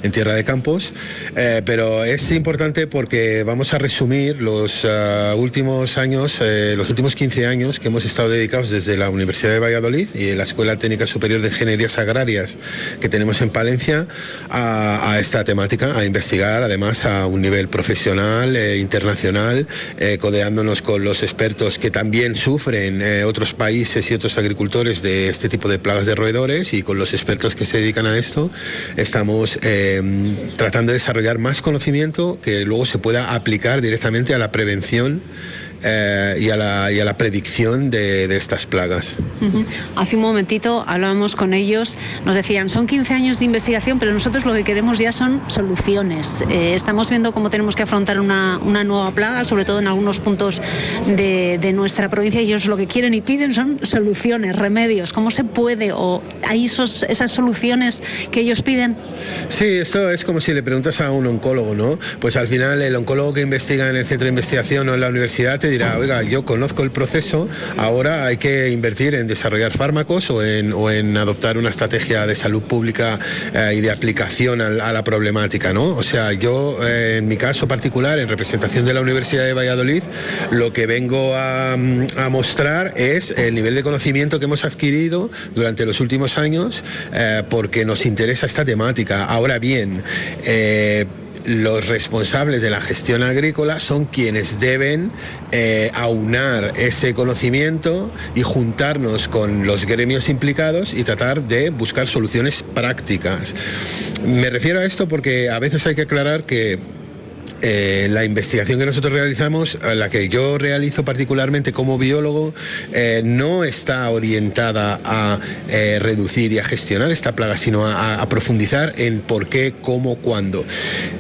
en Tierra de Campos. Eh, pero es importante porque vamos a resumir los ah, últimos años, eh, los últimos 15 años que hemos estado dedicados desde la Universidad de Valladolid y la Escuela Técnica Superior de Ingenierías Agrarias que tenemos en Palencia a, esta temática, a investigar además a un nivel profesional, eh, internacional, eh, codeándonos con los expertos que también sufren eh, otros países y otros agricultores de este tipo de plagas de roedores y con los expertos que se dedican a esto, estamos eh, tratando de desarrollar más conocimiento que luego se pueda aplicar directamente a la prevención eh, y, a la, y a la predicción de, de estas plagas. Ujú. Hace un momentito hablábamos con ellos, nos decían, son 15 años de investigación, pero nosotros lo que queremos ya son soluciones. Eh, estamos viendo cómo tenemos que afrontar una, una nueva plaga, sobre todo en algunos puntos de, de nuestra provincia, ellos lo que quieren y piden son soluciones, remedios. ¿Cómo se puede? ¿O hay esos, esas soluciones que ellos piden? Sí, esto es como si le preguntas a un oncólogo, ¿no? Pues al final el oncólogo que investiga en el centro de investigación o en la universidad te dirá, oiga, yo conozco el proceso, ahora hay que invertir en desarrollar fármacos o en, o en adoptar una estrategia de salud pública eh, y de aplicación a, la problemática, ¿no? O sea, yo eh, en mi caso particular, en representación de la Universidad de Valladolid, lo que vengo a, mostrar es el nivel de conocimiento que hemos adquirido durante los últimos años eh, porque nos interesa esta temática. Ahora bien, los responsables de la gestión agrícola son quienes deben eh, aunar ese conocimiento y juntarnos con los gremios implicados y tratar de buscar soluciones prácticas. Me refiero a esto porque a veces hay que aclarar que eh, la investigación que nosotros realizamos, la que yo realizo particularmente como biólogo, eh, no está orientada a eh, reducir y a gestionar esta plaga, sino a, profundizar en por qué, cómo, cuándo.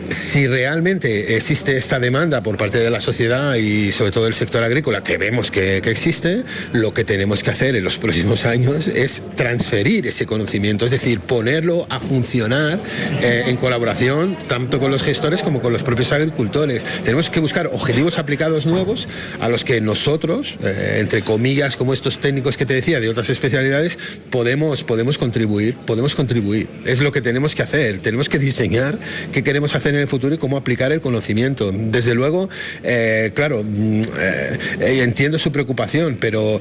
Si realmente existe esta demanda por parte de la sociedad y sobre todo del sector agrícola, que vemos que, que existe, lo que tenemos que hacer en los próximos años es transferir ese conocimiento, es decir, ponerlo a funcionar en colaboración tanto con los gestores como con los propios agricultores. Tenemos que buscar objetivos aplicados nuevos a los que nosotros, eh, entre comillas, como estos técnicos que te decía de otras especialidades, podemos, podemos contribuir, podemos contribuir. Es lo que tenemos que hacer, tenemos que diseñar qué queremos hacer en el futuro y cómo aplicar el conocimiento. Desde luego, eh, claro, mm, eh, entiendo su preocupación, pero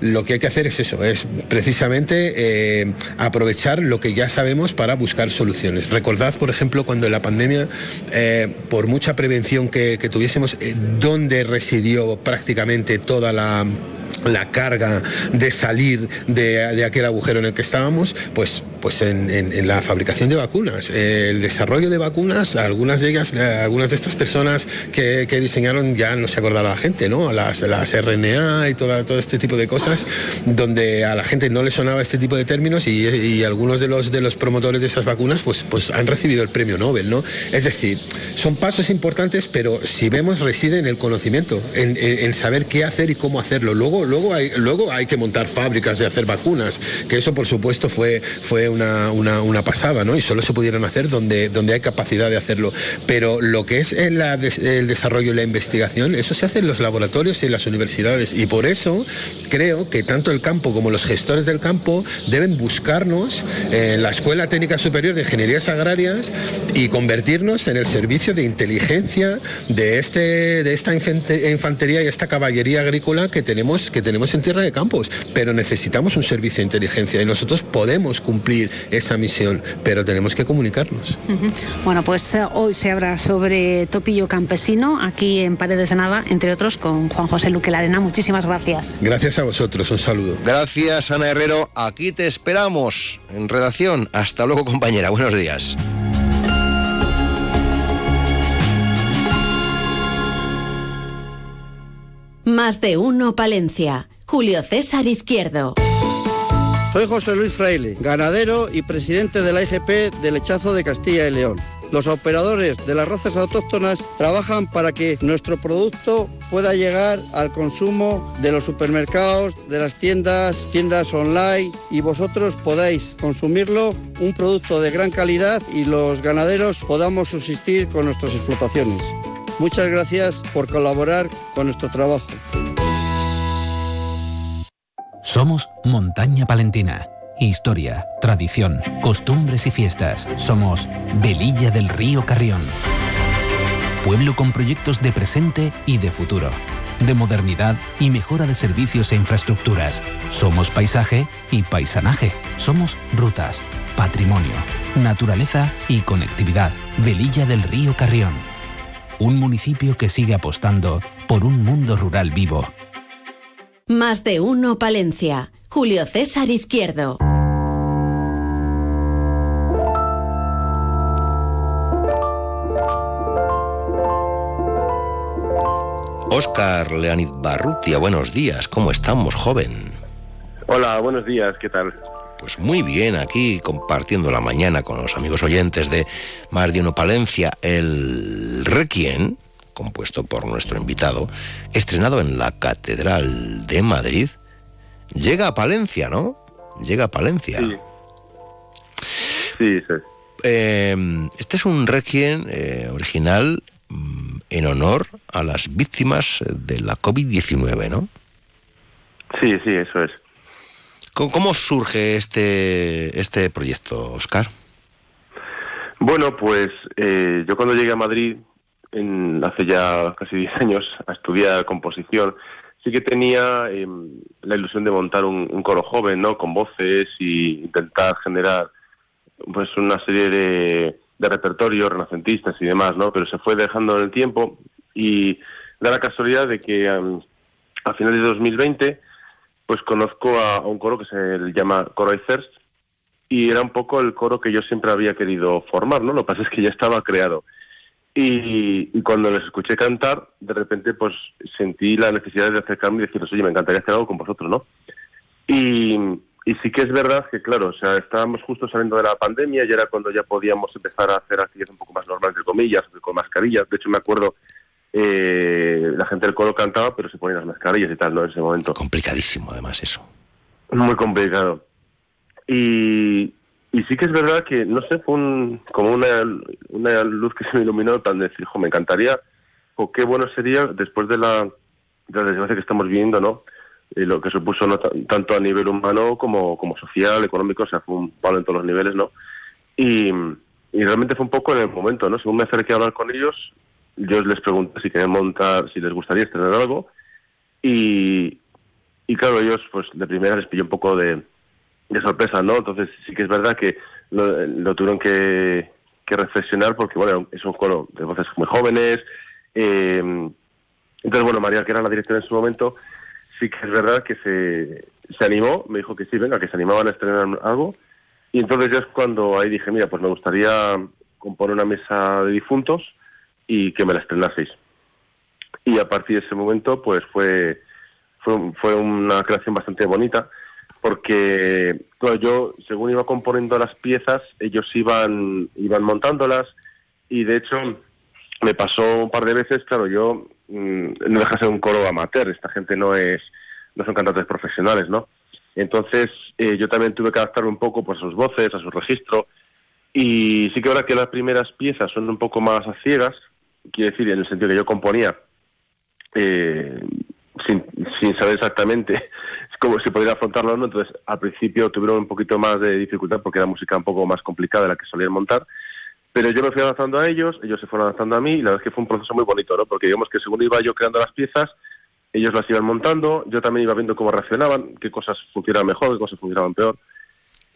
lo que hay que hacer es eso, es precisamente aprovechar lo que ya sabemos para buscar soluciones. Recordad, por ejemplo, cuando en la pandemia, por mucha prevención que, tuviésemos, eh, ¿dónde residió prácticamente toda la la carga de salir de, de, aquel agujero en el que estábamos, pues, pues en, la fabricación de vacunas. El desarrollo de vacunas, algunas de ellas, eh, algunas de estas personas que, diseñaron ya no se acordaba la gente, ¿no? Las, las RNA y toda, todo este tipo de cosas, donde a la gente no le sonaba este tipo de términos y, y algunos de los, de los promotores de esas vacunas pues, pues han recibido el premio Nobel, ¿no? Es decir, son pasos importantes, pero si vemos reside en el conocimiento, en, en, en saber qué hacer y cómo hacerlo. Luego luego, hay, luego hay que montar fábricas de hacer vacunas, que eso por supuesto fue, fue una, una, pasada, ¿no? Y solo se pudieron hacer donde, donde hay capacidad de hacerlo. Pero lo que es el, desarrollo y la investigación, eso se hace en los laboratorios y en las universidades. Y por eso creo que tanto el campo como los gestores del campo deben buscarnos en la Escuela Técnica Superior de Ingenierías Agrarias y convertirnos en el servicio de inteligencia de, este, de esta infantería y esta caballería agrícola que tenemos que tenemos en Tierra de Campos, pero necesitamos un servicio de inteligencia y nosotros podemos cumplir esa misión, pero tenemos que comunicarnos. Uh -huh. Bueno, pues uh, hoy se habla sobre Topillo Campesino aquí en Paredes de Nava, entre otros con Juan José Luque Larena. Muchísimas gracias. Gracias a vosotros, un saludo. Gracias, Ana Herrero. Aquí te esperamos en redacción. Hasta luego, compañera. Buenos días. Más de uno Palencia. Julio César Izquierdo. Soy José Luis Fraile, ganadero y presidente de la IGP de Lechazo de Castilla y León. Los operadores de las razas autóctonas trabajan para que nuestro producto pueda llegar al consumo de los supermercados, de las tiendas, tiendas online y vosotros podáis consumirlo, un producto de gran calidad y los ganaderos podamos subsistir con nuestras explotaciones. Muchas gracias por colaborar con nuestro trabajo. Somos Montaña Palentina. Historia, tradición, costumbres y fiestas. Somos Velilla del Río Carrión. Pueblo con proyectos de presente y de futuro. De modernidad y mejora de servicios e infraestructuras. Somos paisaje y paisanaje. Somos rutas, patrimonio, naturaleza y conectividad. Velilla del Río Carrión. Un municipio que sigue apostando por un mundo rural vivo. Más de uno Palencia. Julio César Izquierdo. Óscar Leonid Barrutia, buenos días. ¿Cómo estamos, joven? Hola, buenos días. ¿Qué tal? Pues muy bien, aquí compartiendo la mañana con los amigos oyentes de Más de Uno Palencia, el Requiem, compuesto por nuestro invitado, estrenado en la Catedral de Madrid, llega a Palencia, ¿no? Llega a Palencia. Sí, sí. sí. Eh, este es un Requiem eh, original mm, en honor a las víctimas de la COVID-19, ¿no? Sí, sí, eso es. ¿Cómo surge este, este proyecto, Oscar? Bueno, pues eh, yo cuando llegué a Madrid, en, hace ya casi 10 años, a estudiar composición, sí que tenía eh, la ilusión de montar un, coro joven, ¿no? Con voces y intentar generar pues una serie de, de repertorios renacentistas y demás, ¿no? Pero se fue dejando en el tiempo y da la casualidad de que um, a finales de 2020 pues conozco a, un coro que se llama Coro I First y era un poco el coro que yo siempre había querido formar, ¿no? Lo que pasa es que ya estaba creado. Y, y cuando les escuché cantar, de repente pues sentí la necesidad de acercarme y decirles, oye, me encantaría hacer algo con vosotros, ¿no? Y, y sí que es verdad que, claro, o sea, estábamos justo saliendo de la pandemia y era cuando ya podíamos empezar a hacer actividades un poco más normales, entre comillas, con mascarillas. De hecho, me acuerdo, eh, la gente del coro cantaba, pero se ponían las mascarillas y tal, ¿no? En ese momento. Complicadísimo, además, eso. Muy complicado. Y, y sí que es verdad que, no sé, fue un, como una, una luz que se me iluminó, tan de decir, "Jo, me encantaría, o qué bueno sería, después de la, de la desgracia que estamos viviendo, ¿no? Y lo que supuso no ta- tanto a nivel humano como, como social, económico, o sea, fue un palo en todos los niveles, ¿no? Y, y realmente fue un poco en el momento, ¿no? Según me acerqué a hablar con ellos, yo les pregunté si querían montar, si les gustaría estrenar algo, y, y claro, ellos, pues de primera les pilló un poco de, sorpresa, ¿no? Entonces sí que es verdad que lo, lo tuvieron que, que reflexionar porque, bueno, es un coro de voces muy jóvenes. eh, entonces, bueno, María, que era la directora en su momento, sí que es verdad que se, se animó, me dijo que sí, venga, que se animaban a estrenar algo. Y entonces ya es cuando ahí dije, mira, pues me gustaría componer una mesa de difuntos y que me la estrenaseis. Y a partir de ese momento, pues fue, fue, una creación bastante bonita, porque yo, según iba componiendo las piezas, ellos iban, iban montándolas, y de hecho me pasó un par de veces, claro, yo mm, no deja de ser un coro amateur, esta gente no es, no son cantantes profesionales, ¿no? Entonces eh, yo también tuve que adaptarme un poco pues, a sus voces, a su registro, y sí que ahora que las primeras piezas son un poco más a ciegas, quiere decir, en el sentido que yo componía, eh, sin, sin saber exactamente cómo se podría afrontarlo o no, entonces al principio tuvieron un poquito más de dificultad porque era música un poco más complicada de la que solían montar, pero yo me fui adaptando a ellos, ellos se fueron adaptando a mí y la verdad es que fue un proceso muy bonito, ¿no? Porque digamos que según iba yo creando las piezas, ellos las iban montando, yo también iba viendo cómo reaccionaban, qué cosas funcionaban mejor, qué cosas funcionaban peor.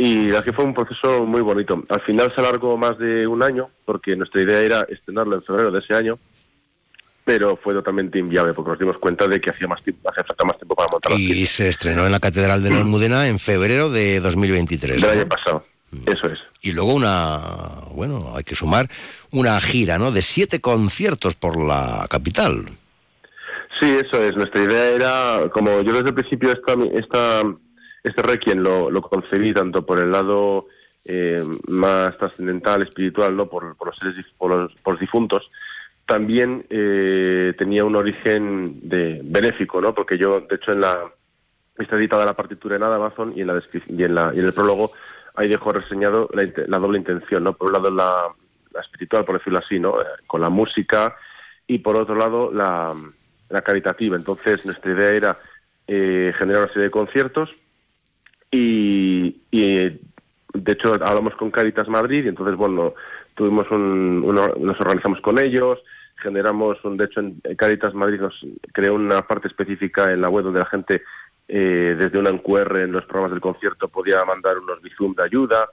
Y la que fue un proceso muy bonito. Al final se alargó más de un año, porque nuestra idea era estrenarlo en febrero de ese año, pero fue totalmente inviable, porque nos dimos cuenta de que hacía más tiempo, hacía falta más tiempo para montar Y se estrenó en la Catedral de la Almudena en febrero de 2023. Del ¿no? año pasado. Eso es. Y luego una, bueno, hay que sumar una gira, ¿no? De siete conciertos por la capital. Sí, eso es. Nuestra idea era, como yo desde el principio esta, esta, este requiem lo, lo concebí tanto por el lado eh, más trascendental, espiritual, no, por, por los seres, por los, por los difuntos, también eh, tenía un origen de benéfico, ¿no? Porque yo, de hecho, en la está editada la partitura en Amazon y en la y en la y en el prólogo ahí dejo reseñado la, la doble intención, ¿no? Por un lado la, la espiritual, por decirlo así, ¿no? Eh, Con la música y por otro lado la, la caritativa. Entonces nuestra idea era eh, generar una serie de conciertos y, de hecho hablamos con Caritas Madrid y entonces bueno tuvimos un, uno- nos organizamos con ellos generamos un de hecho en Caritas Madrid nos creó una parte específica en la web donde la gente eh, desde una QR en los programas del concierto podía mandar unos bizum de ayuda.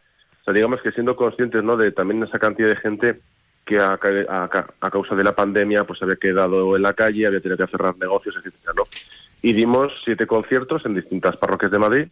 O sea digamos que siendo conscientes no de también esa cantidad de gente que a, a a causa de la pandemia pues había quedado en la calle había tenido que cerrar negocios etcétera no y dimos siete conciertos en distintas parroquias de Madrid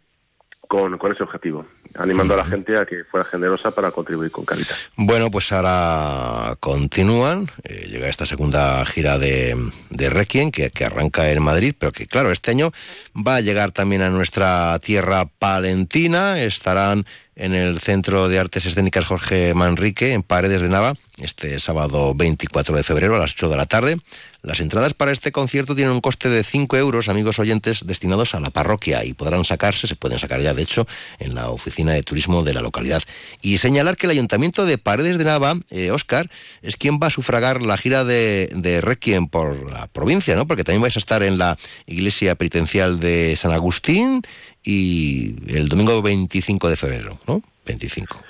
con, con ese objetivo, animando a la gente a que fuera generosa para contribuir con Caritas. Bueno, pues ahora continúan. eh, llega esta segunda gira de, de Requiem que, que arranca en Madrid, pero que claro, este año va a llegar también a nuestra tierra palentina. Estarán en el Centro de Artes Escénicas Jorge Manrique, en Paredes de Nava, este sábado 24 de febrero a las 8 de la tarde. Las entradas para este concierto tienen un coste de 5 euros, amigos oyentes, destinados a la parroquia y podrán sacarse, se pueden sacar ya de hecho, en la oficina de turismo de la localidad. Y señalar que el Ayuntamiento de Paredes de Nava, eh, Óscar, es quien va a sufragar la gira de, de Requiem por la provincia, ¿no? Porque también vais a estar en la iglesia penitencial de San Agustín y el domingo 25 de febrero, ¿no? 25.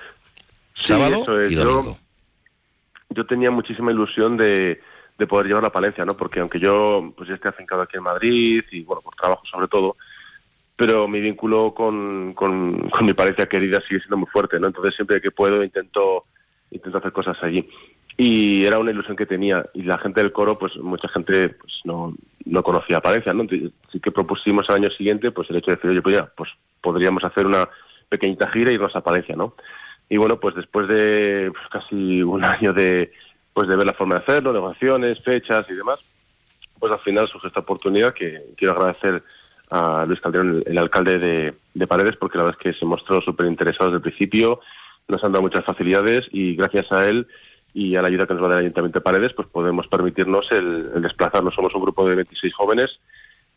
Sí, Sábado eso es. y Yo- domingo. Yo, tenía muchísima ilusión de, de poder llevarla a Palencia, ¿no? Porque aunque yo pues esté afincado aquí en Madrid y bueno, por trabajo sobre todo, pero mi vínculo con, con, mi pareja querida sigue siendo muy fuerte, ¿no? Entonces siempre que puedo intento intento hacer cosas allí. Y era una ilusión que tenía. Y la gente del coro, pues mucha gente pues no, no conocía Palencia, ¿no? Entonces, que propusimos al año siguiente pues el hecho de decir, oye, pues ya, pues podríamos hacer una pequeñita gira y irnos a Palencia, ¿no? Y bueno, pues después de pues, casi un año de, pues de ver la forma de hacerlo, negociaciones, fechas y demás, pues al final surge esta oportunidad que quiero agradecer a Luis Calderón, el, el alcalde de, de Paredes, porque la verdad es que se mostró súper interesado desde el principio, nos han dado muchas facilidades y gracias a él y a la ayuda que nos va a dar el Ayuntamiento de Paredes, pues podemos permitirnos el, el desplazarnos. Somos un grupo de 26 jóvenes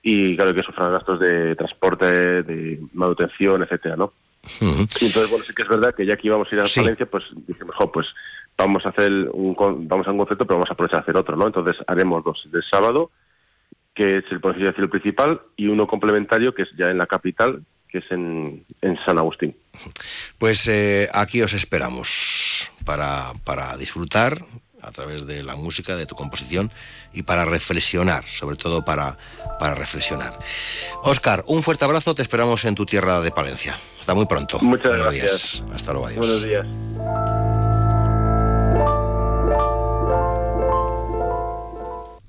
y claro que sufran gastos de transporte, de manutención, etcétera, ¿no? Y entonces, bueno, sí que es verdad que ya que íbamos a ir a Valencia, pues dijimos, jo, pues vamos a hacer un, vamos a un concepto, pero vamos a aprovechar a hacer otro, ¿no? Entonces haremos dos del sábado, que es el por decirlo, el principal, y uno complementario, que es ya en la capital, que es en, en San Agustín. Pues eh, aquí os esperamos para, para disfrutar a través de la música, de tu composición y para reflexionar, sobre todo para, para reflexionar. Oscar, un fuerte abrazo, te esperamos en tu tierra de Palencia. Hasta muy pronto. Muchas Buenos gracias. días. Hasta luego, adiós. Buenos días.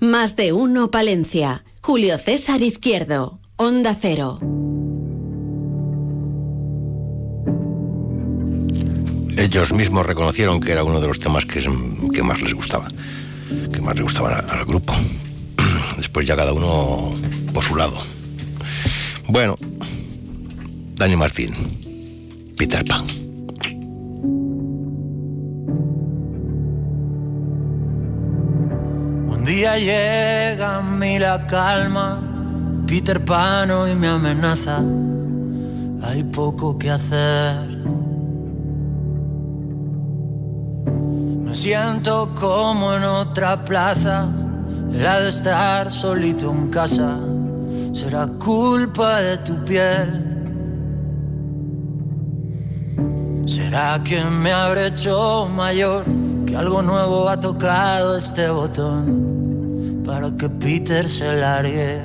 Más de uno Palencia. Julio César Izquierdo. Onda Cero. Ellos mismos reconocieron que era uno de los temas que, más les gustaba, que más les gustaba al, al grupo. Después ya cada uno por su lado. Bueno, Dani Martín, Peter Pan. Un día llega a mí la calma, Peter Pan hoy me amenaza, hay poco que hacer. Me siento como en otra plaza, la de estar solito en casa, será culpa de tu piel. ¿Será que me habré hecho mayor? Que algo nuevo ha tocado este botón para que Peter se largue.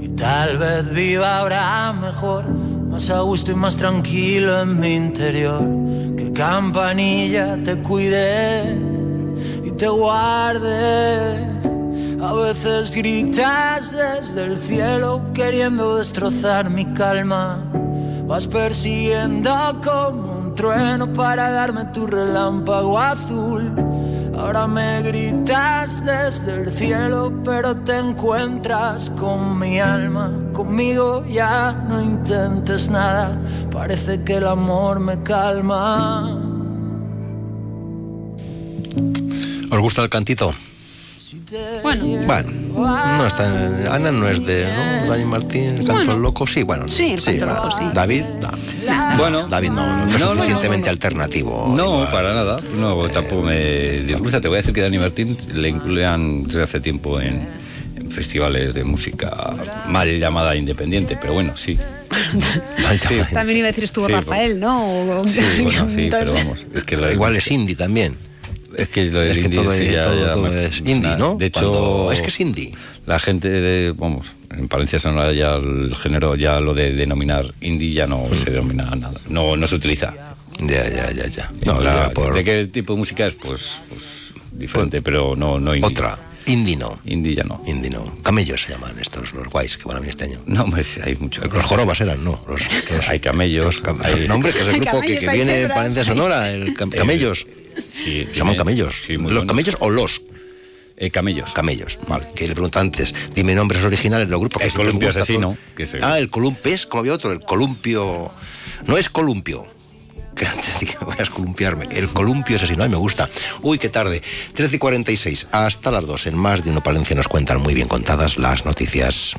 Y tal vez viva ahora mejor, más a gusto y más tranquilo en mi interior. Que campanilla te cuide y te guarde. A veces gritas desde el cielo queriendo destrozar mi calma. Vas persiguiendo como trueno para darme tu relámpago azul. Ahora me gritas desde el cielo, pero te encuentras con mi alma. Conmigo ya no intentes nada, parece que el amor me calma. ¿Os gusta el cantito? Bueno, Bueno, no está, Ana no es de ¿no? Dani Martín, el canto Bueno. loco, sí, bueno. Sí, el canto va. loco, sí. David, no. Bueno. David no, no, no es No, no, no, suficientemente alternativo. No, igual. para nada. No, tampoco me disgusta. Te voy a decir que Dani Martín le incluían desde hace tiempo en, en festivales de música mal llamada independiente, pero bueno, sí. Sí. también iba a decir estuvo Sí, Rafael, ¿no? O- Sí, bueno, sí, pero vamos. Es que lo Igual es indie también. Es que lo del Es que indie todo sí, es- ya- todo- ya todo me- es indie, ¿no? De hecho, Cuando- es que es indie. La gente de, vamos, en Palencia Sonora ya el género, ya lo de denominar indie ya no se denomina nada. No, no se utiliza. Ya, ya, ya, ya. No, por- ¿De qué tipo de música es? Pues, pues diferente, pero no, no indie. Otra. Indie no. Indie ya no. Indie no. Camellos se llaman estos, los guays que van a venir este año. No, pues hay mucho. Los jorobas eran, ¿no? Los, los- hay camellos. hay- No, hombre, que es el grupo que, camellos, que hay viene cebras, Palencia Sonora, el cam- Eh, camellos. Sí, Se llaman camellos. sí, ¿Los buenos. camellos o los? Eh, camellos. Camellos, vale. Que le pregunto antes, dime nombres originales de los grupos. que El columpio asesino, todo. que se- Ah, el columpio es como había otro, el columpio. No es columpio. Que antes dije, voy a escolumpiarme. El columpio asesino, ay, me gusta. Uy, qué tarde. 13 y 46, hasta las 2. En más de uno Palencia nos cuentan muy bien contadas las noticias.